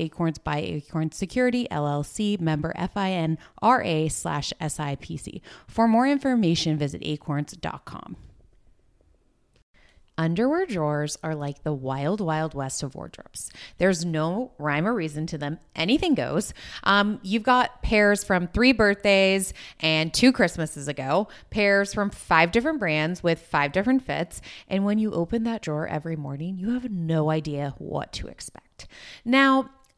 Acorns by Acorns Security LLC, member FINRA slash SIPC. For more information, visit acorns.com. Underwear drawers are like the wild, wild west of wardrobes. There's no rhyme or reason to them. Anything goes. Um, you've got pairs from three birthdays and two Christmases ago, pairs from five different brands with five different fits. And when you open that drawer every morning, you have no idea what to expect. Now,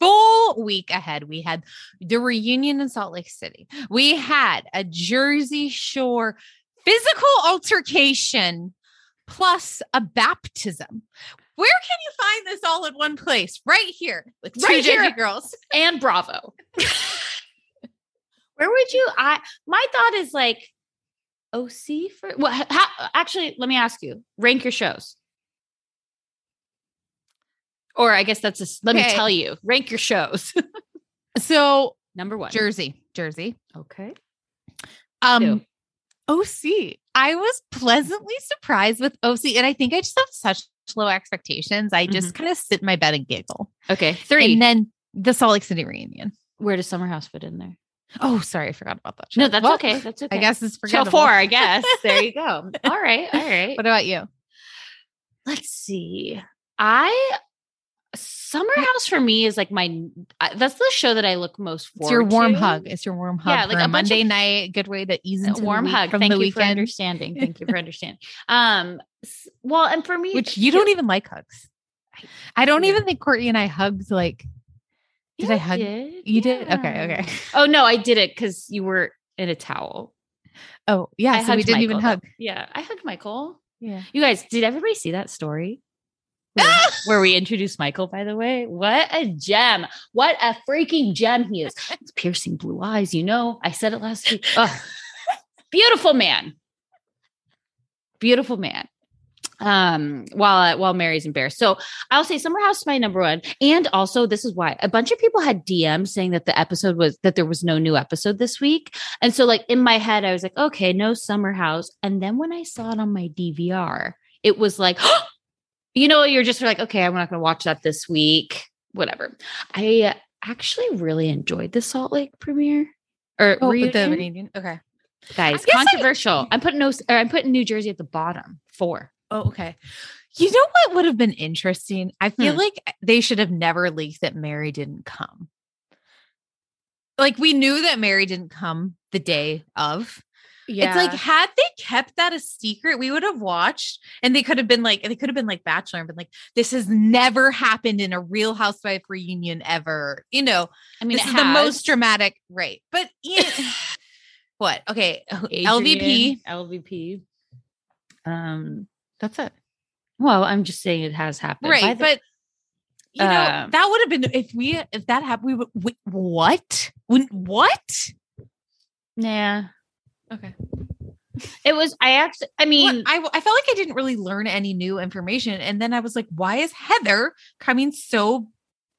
full week ahead. We had the reunion in Salt Lake City. We had a Jersey Shore physical altercation plus a baptism. Where can you find this all in one place? Right here with two Right Jersey here. girls. and Bravo. Where would you? I my thought is like OC for well. How, actually, let me ask you: rank your shows, or I guess that's a. Let me tell you: rank your shows. So Number one, Jersey, Jersey. Okay. Um, Two. OC. I was pleasantly surprised with OC, and I think I just have such low expectations. I just kind of sit in my bed and giggle. Okay. Three. And then the Salt Lake City reunion. Where does Summer House fit in there? Oh, sorry, I forgot about that. show. No, that's Well, okay. That's okay. I guess it's show four. I guess. There you go. All right. All right. What about you? let's see. I Summer House for me is like my that's the show that I look most forward. It's your warm to. hug. It's your warm hug. Yeah, like a, Monday of- night. Good way to ease A into warm hug. from Thank the you for understanding. Thank you for understanding. Um, well, and for me, Which you don't even like hugs. I don't Yeah. even think Courtney and I hugged like. Did Yeah, I hug? did. You did? Okay, okay. Oh no, I did it because you were in a towel. Oh, yeah. I so we didn't even hug. though. Yeah, I hugged Michael. Yeah. You guys, did everybody see that story? Where, we introduced Michael, by the way. What a gem. What a freaking gem he is. It's piercing blue eyes, you know. I said it last week. Ugh. Beautiful man. Beautiful man. Um, while while Mary's embarrassed. So I'll say Summer House is my number one. And also, this is why a bunch of people had DMs saying that the episode was that there was no new episode this week. And so, like in my head, I was like, okay, no Summer House. And then when I saw it on my DVR, it was like, you know, you're just like, okay, I'm not going to watch that this week. Whatever. I actually really enjoyed the Salt Lake premiere or Oh, the reunion. reunion. Okay. guys. guess I- Controversial. I'm putting no. Or I'm putting New Jersey at the bottom. Four. Oh, okay. You know what would have been interesting? I feel Hmm. like they should have never leaked that Mary didn't come. Like we knew that Mary didn't come the day of. It's like had they kept that a secret, we would have watched and they could have been like they could have been like Bachelor and been like, this has never happened in a real housewife reunion ever. You know, I mean, this the most dramatic, right? But Ian, what? Okay, LVP. Adrian, LVP. Um. That's it. Well, I'm just saying it has happened. Right the- but you know Um, that would have been if we if that happened we would wait, what when what nah. Okay It was. I actually. I mean, I, I felt like i didn't really learn any new information and then i was like why is heather coming so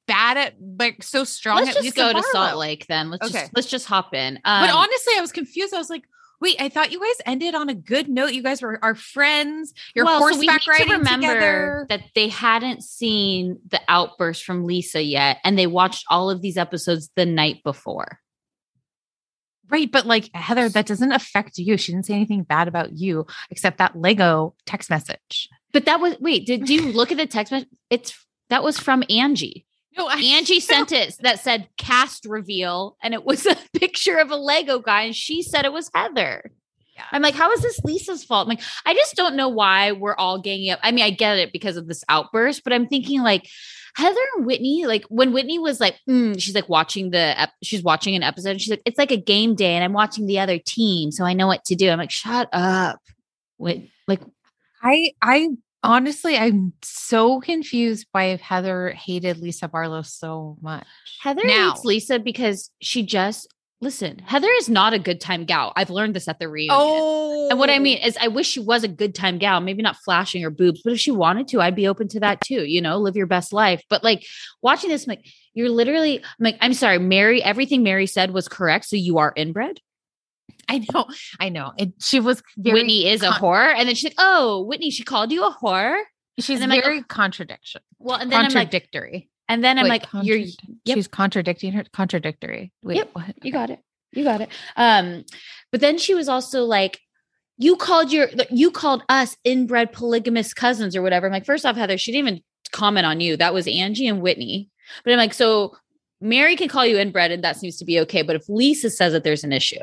bad at like so strong let's at just go to Salt Lake then. Let's Okay. just let's just hop in. Um, but honestly i was confused i was like wait i thought you guys ended on a good note you guys were our friends you're well, so we horseback to riding remember together that they hadn't seen the outburst from Lisa yet, and they watched all of these episodes the night before. Right, but like Heather, that doesn't affect you. She didn't say anything bad about you except that Lego text message. But that was wait. Did you look at the text message? It's that was from Angie. No, I, Angie sent it that said cast reveal, and it was a picture of a Lego guy, and she said it was Heather. Yeah. I'm like, how is this Lisa's fault? I'm like, I just don't know why we're all ganging up. I mean, I get it because of this outburst, but I'm thinking like Heather and Whitney, like when Whitney was like, mm, she's like watching the, ep- she's watching an episode. And she's like, it's like a game day, and I'm watching the other team, so I know what to do. I'm like, shut up. Wait, like I, I honestly, I'm so confused why Heather hated Lisa Barlow so much. Heather Now. hates Lisa because she just listen. Heather is not a good time gal. I've learned this at the reunion. Oh, And what I oh. mean is, I wish she was a good time gal, maybe not flashing her boobs, but if she wanted to, I'd be open to that too, you know, live your best life. But like watching this, I'm like, you're literally, I'm like, I'm sorry, Mary, everything Mary said was correct. So you are inbred. I know, I know. It, she was very, Whitney is a whore. And then she's like, oh, Whitney, she called you a whore. She's and I'm like, very oh. contradiction, Well, and then I'm like, contradictory. And then I'm Wait, like, you're, yep. she's contradicting her. Contradictory. Wait, Yep, what? You got it. You got it. Um, but then she was also like, you called your you called us inbred polygamous cousins or whatever. I'm like, first off, Heather, she didn't even comment on you. That was Angie and Whitney. But I'm like, so Mary can call you inbred and that seems to be okay. But if Lisa says that there's an issue,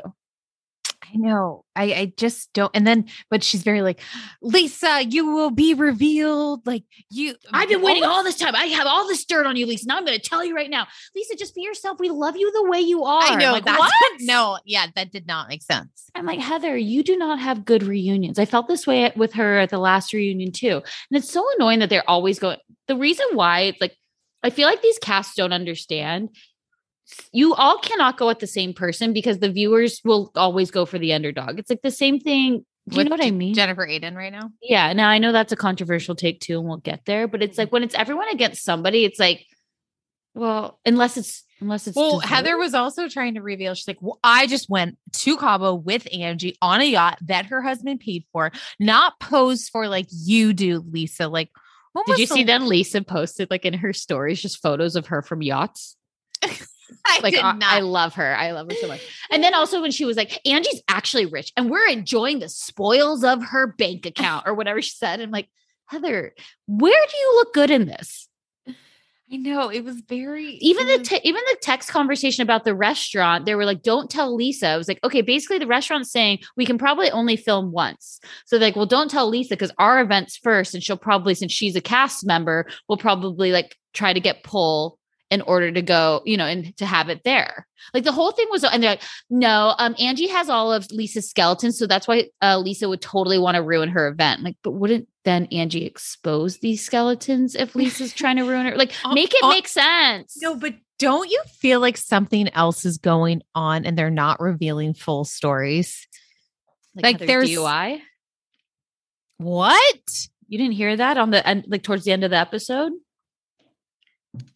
I know. I, I just don't. And then, but she's very like, Lisa, you will be revealed. Like you, I've been waiting all this time. I have all this dirt on you, Lisa. Now I'm going to tell you right now, Lisa, just be yourself. We love you the way you are. I know Like, that's what? no, yeah, that did not make sense. I'm like, Heather, you do not have good reunions. I felt this way with her at the last reunion too. And it's so annoying that they're always going. The reason why it's like, I feel like these casts don't understand. You all cannot go at the same person because the viewers will always go for the underdog. It's like the same thing. Do you know what I mean? Jennifer Aydin right now. yeah. Now I know that's a controversial take too, and we'll get there. But it's like when it's everyone against somebody, it's like, well, unless it's unless it's Well. Heather was also trying to reveal. She's like, well, I just went to Cabo with Angie on a yacht that her husband paid for, not posed for like you do, Lisa. Like, Did you the- see that Lisa posted like in her stories just photos of her from yachts? I like did I, not. I love her. I love her so much. And then also when she was like, Angie's actually rich and we're enjoying the spoils of her bank account or whatever she said. I'm like, Heather, where do you look good in this? I know it was very Even the te- even the text conversation about the restaurant, they were like, "Don't tell Lisa." I was like, "Okay." Basically, the restaurant's saying we can probably only film once. So like, "Well, don't tell Lisa because our event's first, and she'll probably, since she's a cast member, will probably like try to get pull in order to go, you know, and to have it there. Like the whole thing was, and they're like, no, um, Angie has all of Lisa's skeletons. So that's why uh, Lisa would totally want to ruin her event. Like, but wouldn't then Angie expose these skeletons if Lisa's trying to ruin her? Like, Uh, make it uh, make sense. No, but don't you feel like something else is going on and they're not revealing full stories? like, Heather's there's- DUI. What? You didn't hear that on the end, like towards the end of the episode?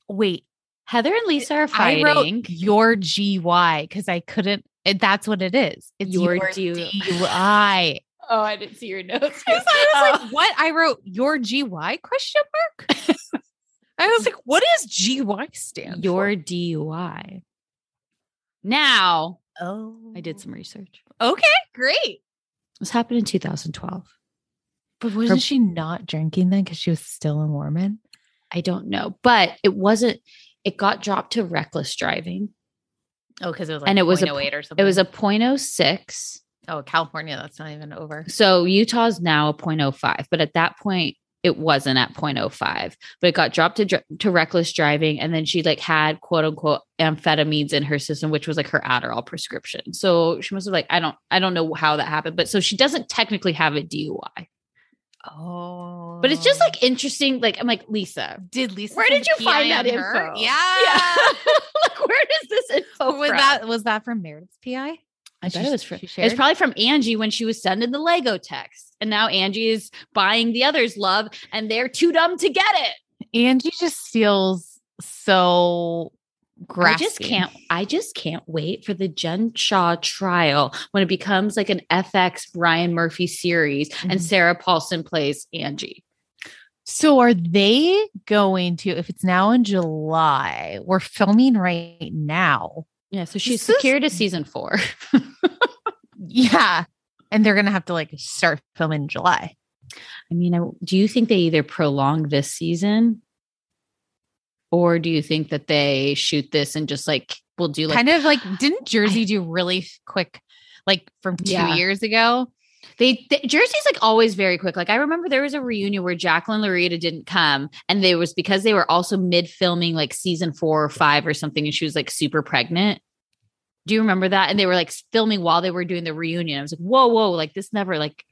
Wait, Heather and Lisa are fighting. I wrote your GY because I couldn't. it- That's what it is. It's Your your, DU DUI. oh, I didn't see your notes. I was Oh. like, what? I wrote your GY question mark. I was like, what does GY stand your for? DUI. Now Oh, I did oh. some research. Okay, great. This happened in 2012. But wasn't she not drinking then because she was still a Mormon? I don't know, but it wasn't. It got dropped to reckless driving. Oh, because it was like And it was a 0.08 or something. It was a 0.06. oh California. That's not even over. So Utah's now a 0.05, but at that point it wasn't at 0.05. But it got dropped to to reckless driving, and then she like had quote unquote amphetamines in her system, which was like her Adderall prescription. So she must have like I don't I don't know how that happened, but so she doesn't technically have a DUI. Oh, But it's just like interesting. Like I'm like Lisa, did Lisa? where did you find that on her? info? Yeah. like where does this info was from? that was that from Meredith's PI? I bet it was from she it's probably from Angie when she was sending the Lego text. And now Angie is buying the others love and they're too dumb to get it. Angie just feels so I just can't I just can't wait for the Jen Shah trial when it becomes like an FX Ryan Murphy series and Mhm. Sarah Paulson plays Angie. So are they going to if it's now in July, we're filming right now. Yeah, so she's This is- secured to season four. Yeah. And they're gonna have to like start filming in July. I mean, I, do you think they either prolong this season or do you think that they shoot this and just like we'll do like kind of like didn't Jersey do really quick like from two Yeah. years ago? They, they Jersey's like always very quick. Like I remember there was a reunion where Jacqueline Laurita didn't come, and they was because they were also mid filming like season four or five or something, and she was like super pregnant. Do you remember that? And they were like filming while they were doing the reunion. I was like, whoa, whoa, like this never like.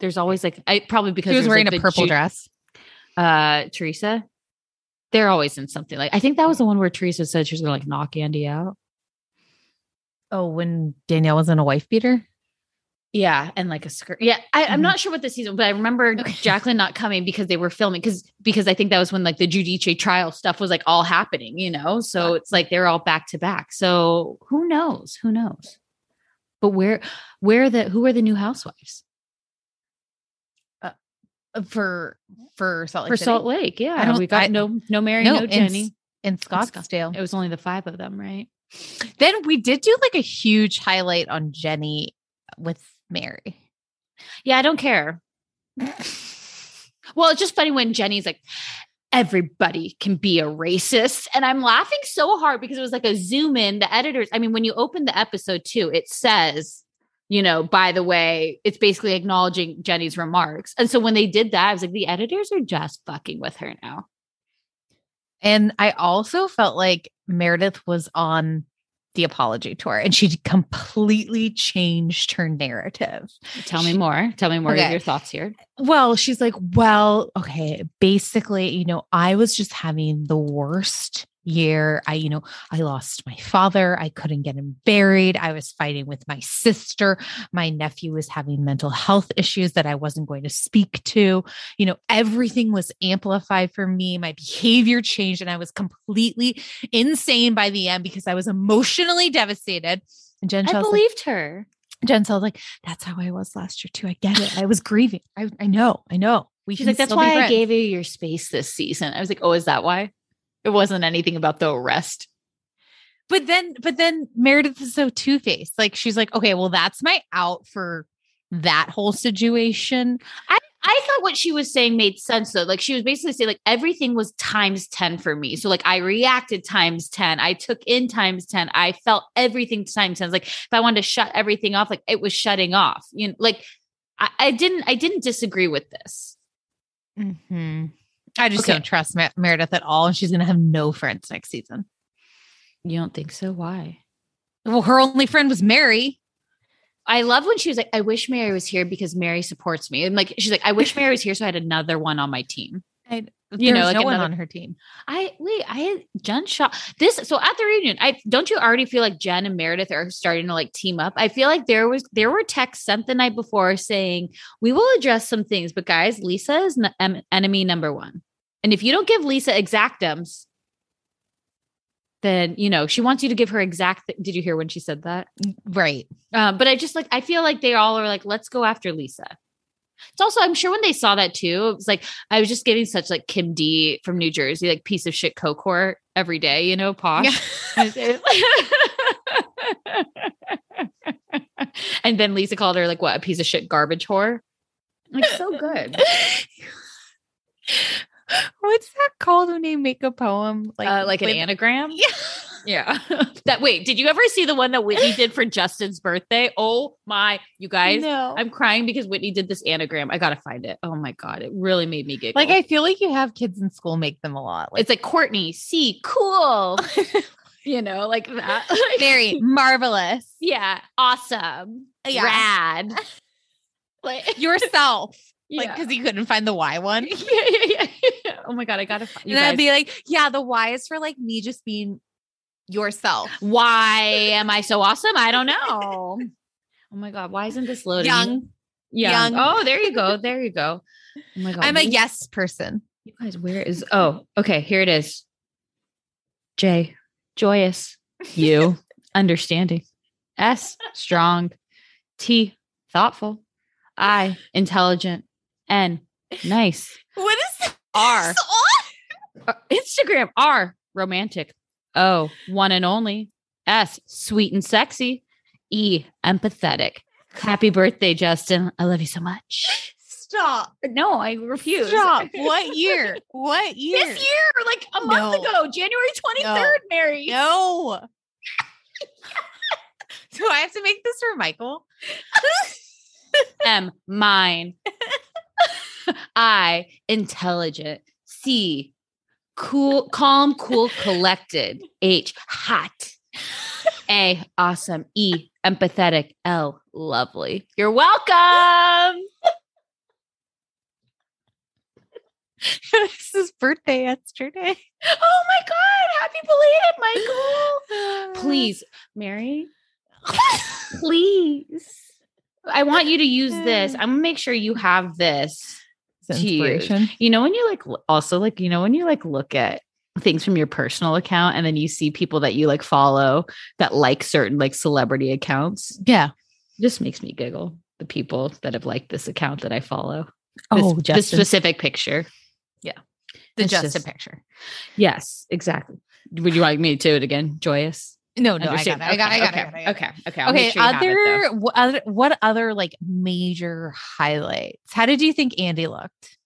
There's always like I probably because She was wearing like, a purple Ju- dress. Uh, Teresa. They're always in something like I think that was the one where Teresa said she was gonna like knock Andy out. Oh, when Danielle was in a wife beater? Yeah, and like a skirt. Yeah, I, I'm Mhm. not sure what the season, but I remember Okay. Jacqueline not coming because they were filming because because I think that was when like the Giudice trial stuff was like all happening, you know. So it's like they're all back to back. So who knows? Who knows? But where where are the who are the new housewives Uh, for for Salt Lake for City? Salt Lake? Yeah, don't- we got I- no no Mary, No, no, Jennie. in Scott- Scottsdale. It was only the five of them, right? Then we did do like a huge highlight on Jennie with Mary. Yeah, I don't care. well, it's just funny when Jennie's like, everybody can be a racist. And I'm laughing so hard because it was like a zoom in. The editors, I mean, when you open the episode too, it says, you know, by the way, it's basically acknowledging Jennie's remarks. And so when they did that, I was like, the editors are just fucking with her now. And I also felt like Meredith was on the apology tour and she completely changed her narrative. Tell me more. Tell me more Okay. of your thoughts here. Well, she's like, well, okay, basically, you know, I was just having the worst year. I, you know, I lost my father. I couldn't get him buried. I was fighting with my sister. My nephew was having mental health issues that I wasn't going to speak to. You know, everything was amplified for me. My behavior changed and I was completely insane by the end because I was emotionally devastated. And Jen I like, believed her. Jen Shah's like, that's how I was last year too. I get it. I was grieving. I, I know. I know. We She's like, that's why I gave you your space this season. I was like, oh, is that why? It wasn't anything about the arrest. But then, but then Meredith is so two faced. Like she's like, okay, well, that's my out for that whole situation. I, I thought what she was saying made sense though. Like she was basically saying like everything was times 10 for me. So like I reacted times 10. I took in times 10. I felt everything times 10. Like if I wanted to shut everything off, like it was shutting off. You know, like I, I didn't I didn't disagree with this. Mm-hmm. I just Okay. don't trust Mer- Meredith at all. And she's going to have no friends next season. You don't think so? Why? Well, her only friend was Mary. I love when she was like, I wish Mary was here because Mary supports me. And like, she's like, I wish Mary was here so I had another one on my team. I, You know, like no one on her team. I wait, I Jen Shah. This so at the reunion, I don't you already feel like Jen and Meredith are starting to like team up. I feel like there was there were texts sent the night before saying we will address some things, but guys, Lisa is n- em- enemy number one, and if you don't give Lisa exactums, then you know she wants you to give her exact. th- Did you hear when she said that? Right. Uh, but I just like I feel like they all are like, let's go after Lisa. It's also I'm sure when they saw that too, it was like I was just getting such like Kim D from New Jersey, like piece of shit cohort every day, you know, posh. and then Lisa called her like what a piece of shit garbage whore. Like so good. What's that called when they make a poem? Like, uh, like an with- anagram. Yeah. Yeah. that wait, did you ever see the one that Whitney did for Justin's birthday? Oh my, you guys. no. I'm crying because Whitney did this anagram. I gotta find it. Oh my god, it really made me giggle. like I feel like you have kids in school make them a lot. Like it's like Courtney, see, cool. you know, like that. very marvelous. yeah, awesome, Yeah. rad. like Yourself. yeah. Like because you couldn't find the Y one. yeah, yeah, yeah. Oh my god, I gotta find. You and I'd be like, yeah, the Y is for like me just being yourself. why am I so awesome? I don't know. oh my god, why isn't this loading? Young. young. young. Oh, there you go. There you go. Oh my god, I'm a yes person. You guys, where is? Oh, okay. Here it is. J, joyous. U, understanding. S, strong. T, thoughtful. I, intelligent. N, nice. What is R, uh, Instagram. R, romantic. O, one and only. S, sweet and sexy. E, empathetic. Happy birthday, Justin. I love you so much. Stop. No, I refuse. Stop. What year? What year? This year, like a month No. ago, January 23rd, Mary. No. Do I have to make this for Michael? M, mine. I, intelligent. C, cool, calm, cool, collected. H, hot. A, awesome. E, empathetic. L, lovely. You're welcome. this is birthday yesterday. Oh my God. Happy belated, Michael. Please, Mary, please. I want you to use this. I'm gonna make sure you have this. It's to use. inspiration. You know, when you like also like, you know, when you like look at things from your personal account and then you see people that you like follow that like certain like celebrity accounts, Yeah. just makes me giggle. The people that have liked this account that I follow. Oh, this Justin. specific picture. Yeah. The it's Justin just- a picture. Yes, exactly. Would you like me to do it again? Joyous. No, no, I got it. I got it. I got okay, I got. I got. Okay. Okay. Okay, sure have it, other what other what other like major highlights? How did you think Andy looked?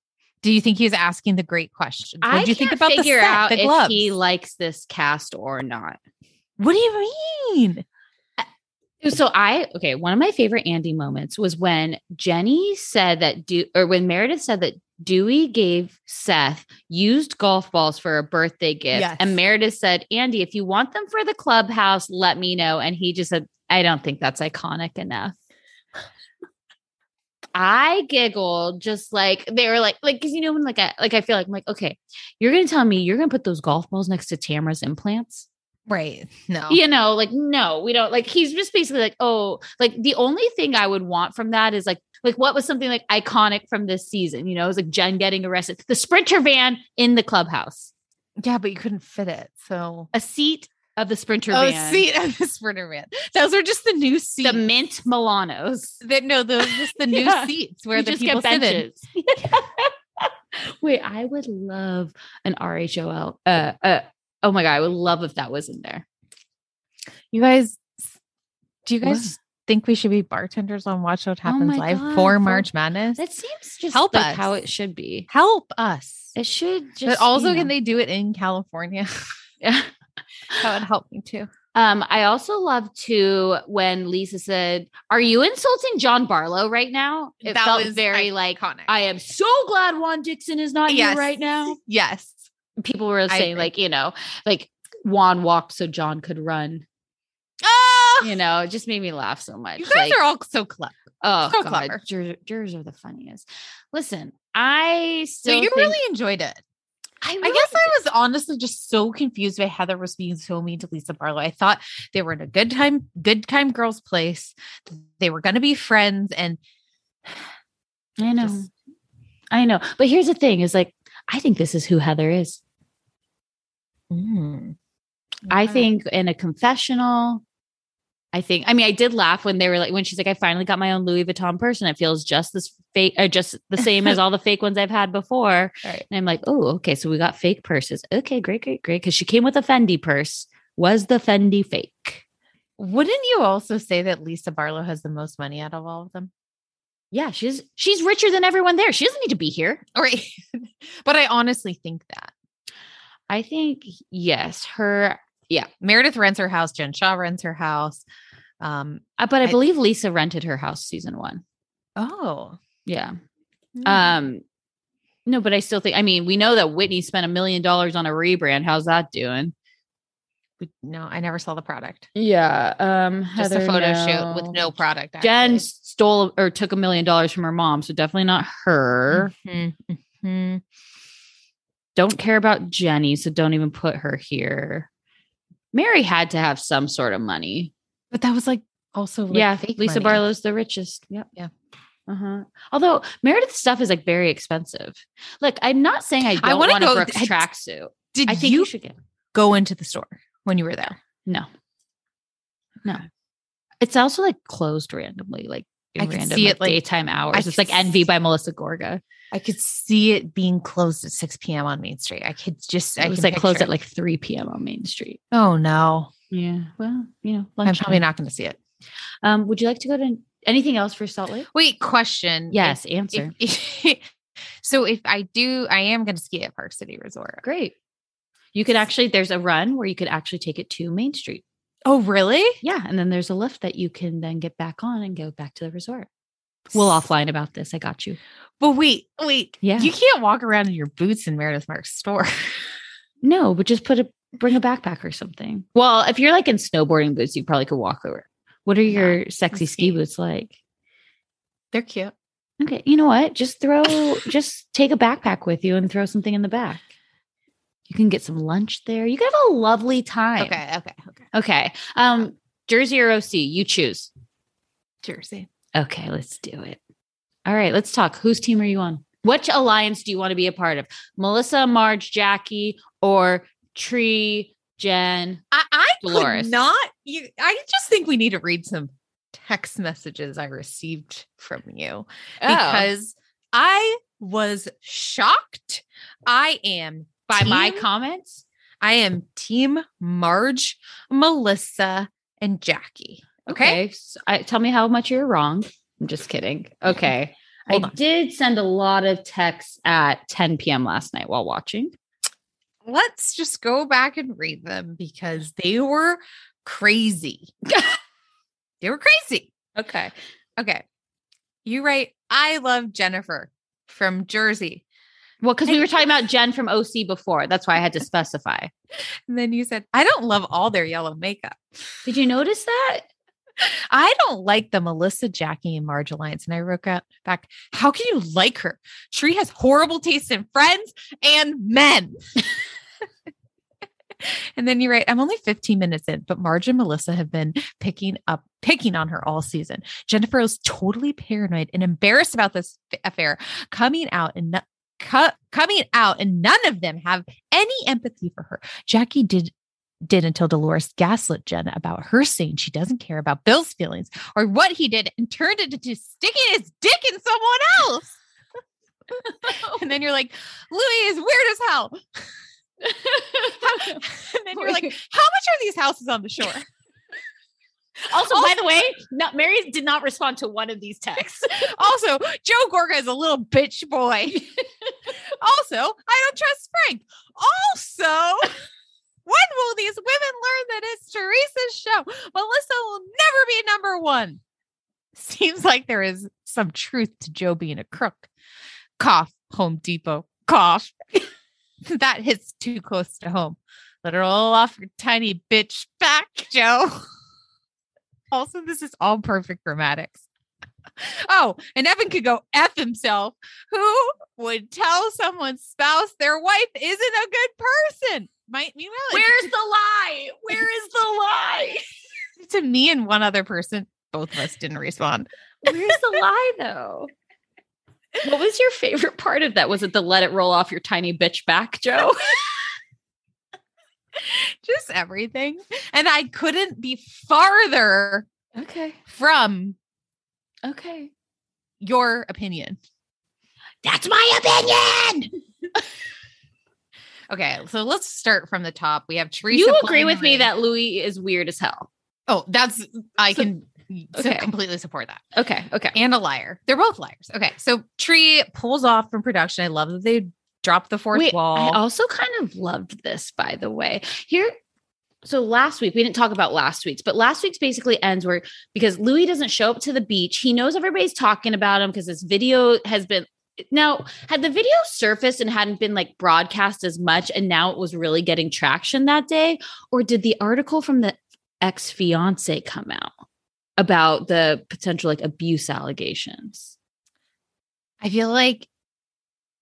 Do you think he was asking the great questions? What did you think about the figure set, out the if he likes this cast or not. what do you mean? Uh, uh, so I okay, one of my favorite Andy moments was when Jennie said that do or when Meredith said that Dewey gave Seth used golf balls for a birthday gift. Yes. And Meredith said, Andy, if you want them for the clubhouse, let me know. And he just said, I don't think that's iconic enough. I giggled just like they were like like because you know when like I like I feel like I'm like okay you're gonna tell me you're gonna put those golf balls next to Tamra's implants Right. No. you know, like no, we don't like he's just basically like, oh, like the only thing I would want from that is like like what was something like iconic from this season, you know, it was like Jen getting arrested, the sprinter van in the clubhouse, Yeah, but you couldn't fit it. So a seat of the sprinter Oh, van, seat of the sprinter van. Those are just the new seats. the mint Milanos. that no, those are just the new Yeah. seats where You the just people get sit in. Wait, I would love an RHOL. Uh, uh, oh my god, I would love if that was in there. You guys, do you guys What? think we should be bartenders on Watch What Happens my Live God, for March Madness? That seems just Help like us. how it should be. Help us. It should just. but also, you can know. they do it in California? Yeah. that would help me too. Um, I also love to when Lisa said, "Are you insulting John Barlow right now?" It That felt was very like, iconic. "I am so glad Juan Dixon is not Yes. here right now." Yes. People were saying like, you know, like Juan walked so John could run. Oh, You know, it just made me laugh so much. you guys like, are all so clever. oh so god, clever. jurors, jurors are the funniest. Listen, I So you think- really enjoyed it. I, I really guess I was honestly just so confused by Heather was being so mean to Lisa Barlow. I thought they were in a good time, good time girls' place. They were going to be friends, and I know. Just- I know. But here's the thing is like, I think this is who Heather is. Mm. I think in a confessional, I think, I mean, I did laugh when they were like, when she's like, I finally got my own Louis Vuitton purse and it feels just this fake or just the same as all the fake ones I've had before. Right. And I'm like, oh, okay. So we got fake purses. Okay, great, great, great. Cause she came with a Fendi purse. Was the Fendi fake? Wouldn't you also say that Lisa Barlow has the most money out of all of them? Yeah, she's she's richer than everyone there. She doesn't need to be here. Right. but I honestly think that I think yes, her yeah, Meredith rents her house, Jen Shah rents her house. Um, uh, but I I- believe Lisa rented her house season one. oh, Yeah. mm. Um, no, but I still think. I mean, we know that Whitney spent a million dollars on a rebrand. How's that doing? No, I never saw the product. Yeah. Um, Just a photo shoot with no product. Jen stole or took a million dollars from her mom, so definitely not her. Mhm, mhm. Don't care about Jennie, so don't even put her here. Mary had to have some sort of money. But that was like also like yeah, Lisa money. Barlow's the richest. Yep. Yeah. Uh-huh. Although Meredith's stuff is like very expensive. Look, I'm not saying I don't want a Brooks I- tracksuit. Did I think you, you should get go into the store when you were there? No. No. It's also like closed randomly, like I could random see like, it, like- daytime hours. I it's like Envy by Melissa Gorga. I could see it being closed at 6 p.m. on Main Street. I could just, I It was like closed picture at like 3 p.m. on Main Street. oh no, Yeah. Well, you know, I'm lunchtime. probably not going to see it. Um, would you like to go to anything else for Salt Lake? Wait, question. Yes, If- answer. if- so if I do, I am going to ski at Park City Resort. Great. You could actually, there's a run where you could actually take it to Main Street. Oh, really? Yeah. And then there's a lift that you can then get back on and go back to the resort. We'll offline about this. I got you. But wait, wait. Yeah. You can't walk around in your boots in Meredith Mark's store. No, but just put a bring a backpack or something. Well, if you're like in snowboarding boots, you probably could walk over. What are Yeah, your sexy ski ski. boots like? They're cute. Okay, you know what? Just throw just take a backpack with you and throw something in the back. You can get some lunch there. You can have a lovely time. Okay, okay, okay. Okay. Um Jersey or OC, you choose. Jersey. Okay, let's do it. All right, let's talk. Whose team are you on? Which alliance do you want to be a part of? Melissa, Marge, Jackie, or Tre, Jen? I, I Dolores. could not. You, I just think we need to read some text messages I received from you Oh. because I was shocked. I am by my comments. I am Team Marge, Melissa, and Jackie. Okay. Okay. So I, tell me how much you're wrong. I'm just kidding. Okay. I on. did send a lot of texts at 10 p.m. last night while watching. Let's just go back and read them because they were crazy. they were crazy. Okay. Okay. You write, I love Jennifer from Jersey. Well, because we were talking about Jen from OC before. That's why I had to specify. And then you said, I don't love all their yellow makeup. Did you notice that? I don't like the Melissa, Jackie, and Marge alliance. And I wrote out back, how can you like her? Tre has horrible taste in friends and men. and then you write, I'm only 15 minutes in, but Marge and Melissa have been picking up, picking on her all season. Jennifer is totally paranoid and embarrassed about this affair coming out and no- cu- coming out, and none of them have any empathy for her. Jackie did did until Dolores gaslit Jen about her saying she doesn't care about Bill's feelings or what he did and turned it into sticking his dick in someone else. and then you're like, Luis is weird as hell. and then you're like, how much are these houses on the shore? Also, by the way, no, Mary did not respond to one of these texts. Also, Joe Gorga is a little bitch boy. Also, I don't trust Frank. Also, When will these women learn that it's Teresa's show? Melissa will never be number one. Seems like there is some truth to Joe being a crook. Cough, Home Depot, cough. that hits too close to home. Let her roll off your tiny bitch back, Joe. also, this is all perfect grammatics. Oh, and Evan could go F himself. Who would tell someone's spouse their wife isn't a good person? Might meanwhile, Where's the lie? Where is the lie? to me and one other person. Both of us didn't respond. Where's the lie though? What was your favorite part of that? Was it the let it roll off your tiny bitch back, Joe? Just everything. And I couldn't be farther okay. from Okay. your opinion. That's my opinion. Okay, so let's start from the top. We have Teresa. You agree pulling with me that Luis is weird as hell. Oh, that's I So- can s- okay. completely support that. Okay. Okay. And a liar. They're both liars. Okay, so Tre pulls off from production. I love that they dropped the fourth Wait, wall. I also kind of loved this, by the way. Here, so last week we didn't talk about last week's, but last week's basically ends where because Luis doesn't show up to the beach, he knows everybody's talking about him because this video has been. Now, had the video surfaced and hadn't been like broadcast as much, and now it was really getting traction that day, or did the article from the ex fiance come out about the potential like abuse allegations? I feel like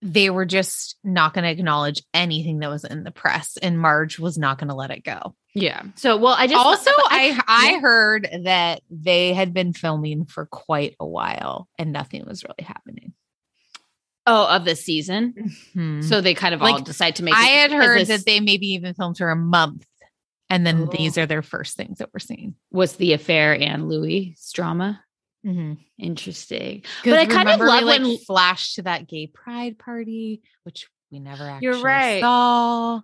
they were just not going to acknowledge anything that was in the press, and Marge was not going to let it go. Yeah. So, well, I just also, I I heard that they had been filming for quite a while, and nothing was really happening. oh of the season. Hmm. So they kind of all Like, decide to make. I had heard this that they maybe even filmed for a month, and then Oh. these are their first things that we're seeing. was the affair and Luis drama. Mm-hmm. Interesting. But I kind of love like when- flashed to that gay pride party, which we never actually You're right. saw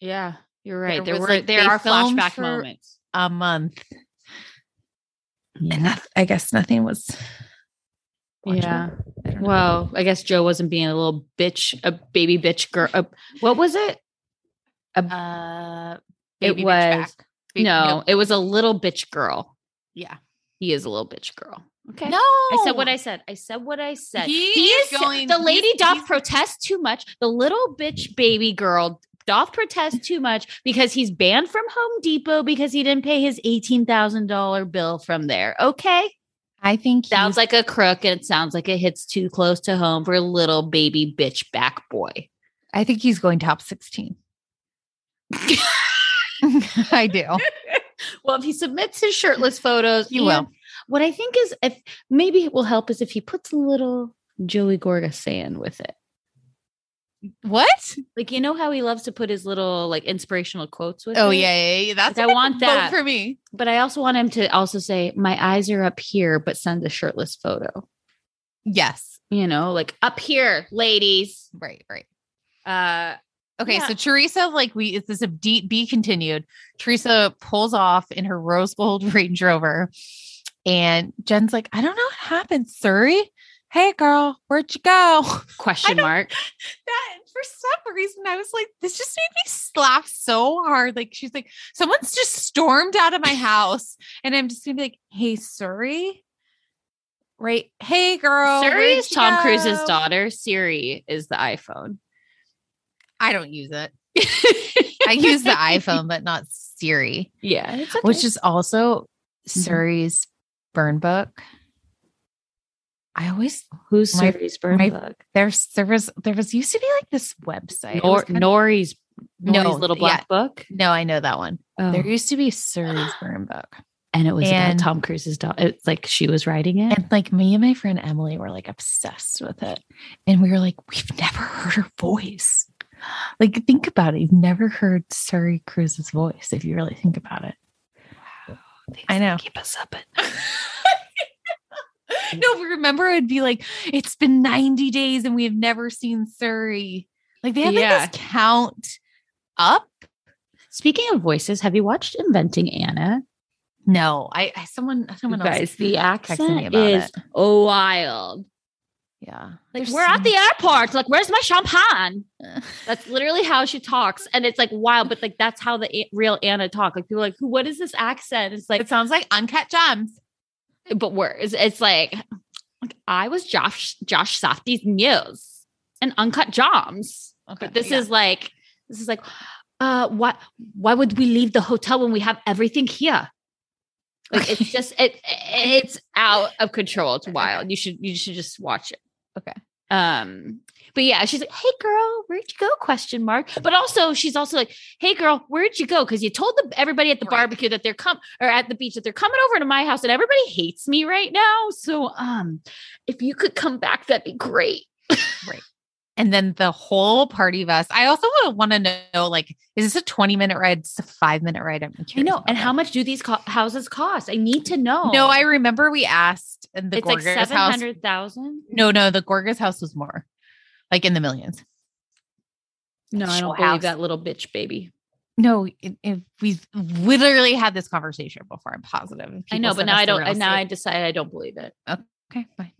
Yeah, you're right. There There, were like, there are flashback moments. a month, and noth- I guess nothing was. Yeah. I. Well, I guess Joe wasn't being a little bitch, a baby bitch girl. A, what was it? uh, It baby bitch was- back. Ba- no, it was a little bitch girl. yeah, He is a little bitch girl. Okay. no, I said what I said. I said what I said. He is is going- the lady doth protest too much. The little bitch baby girl doth protest too much because he's banned from Home Depot because he didn't pay his $18,000 bill from there. Okay. I think Sounds like a crook and it sounds like it hits too close to home for a little baby bitch back boy. I think he's going top sixteen. I do. Well, if he submits his shirtless photos, He will. What I think is if maybe it will help is if he puts a little Joey Gorga sand with it. What? Like you know how he loves to put his little like inspirational quotes with Oh it? yeah, yeah, yeah. That's Like, I want that. for me. But I also want him to also say, My eyes are up here, but send a shirtless photo. Yes. You know, like up here, ladies. Right. Right. Uh Okay, Yeah. so Teresa, like we, it's this a deep be continued. Teresa pulls off in her rose gold Range Rover, and Jen's like, "I don't know what happened, Surrey. Hey, girl, where'd you go?" question mark. That for some reason, I was like, "This just made me laugh so hard." Like she's like, "Someone's just stormed out of my house," and I'm just gonna be like, "Hey, Surrey." Right. Hey, girl. Siri is Tom Cruise's daughter. Siri is the iPhone. I don't use it. I use the iPhone, but not Siri. Yeah, it's okay. which is also mm-hmm. Suri's burn book. I always who's my- Siri's burn my- book? there's there was there was used to be like this website. It Nor- of- Nori's No, little black book. no, I know that one. Oh. There used to be Suri's burn book, and it was and- about Tom Cruise's daughter. It's like she was writing it. and like me and my friend Emily were like obsessed with it, and we were like, we've never heard her voice. Like, think about it. You've never heard Suri Cruise's voice if you really think about it. I know. Keep us up at no, but remember it'd be like, it's been 90 days and we have never seen Suri. Like they have Yeah. like this count up. Speaking of voices, have you watched Inventing Anna? No, I, I someone someone You guys, else the accent about is it. wild. Yeah. Like There's we're so at the airport. Like where's my champagne? That's literally how she talks, and it's like wild. But like that's how the a- real Anna talk. Like people are like, who? What is this accent? It's like, it sounds like uncut gems. but worse. It's like, like I was Josh Josh Safdie's news and uncut gems. But this is like this is like, uh, what? Why would we leave the hotel when we have everything here? Like it's just it it's out of control. It's wild. You should you should just watch it. Okay. Um, but yeah, she's like, "Hey, girl, where'd you go?" Question mark. But also, she's also like, "Hey, girl, where'd you go?" Because you told the, everybody at the Right. barbecue that they're come or at the beach that they're coming over to my house, and everybody hates me right now. So, um, if you could come back, that'd be great. And then the whole party bus. I also want to know, like, is this a 20 minute ride? It's a five minute ride. I'm I curious. know. And that. how much do these co- houses cost? I need to know. No, I remember we asked in the it's like Gorgas seven house. hundred thousand. No, no, the Gorgas house was more like in the millions. No, I don't Show believe that little bitch baby. No, it, it- we've literally had this conversation before. I'm positive. I know, but now I don't. And now I decide I don't believe it. okay, fine.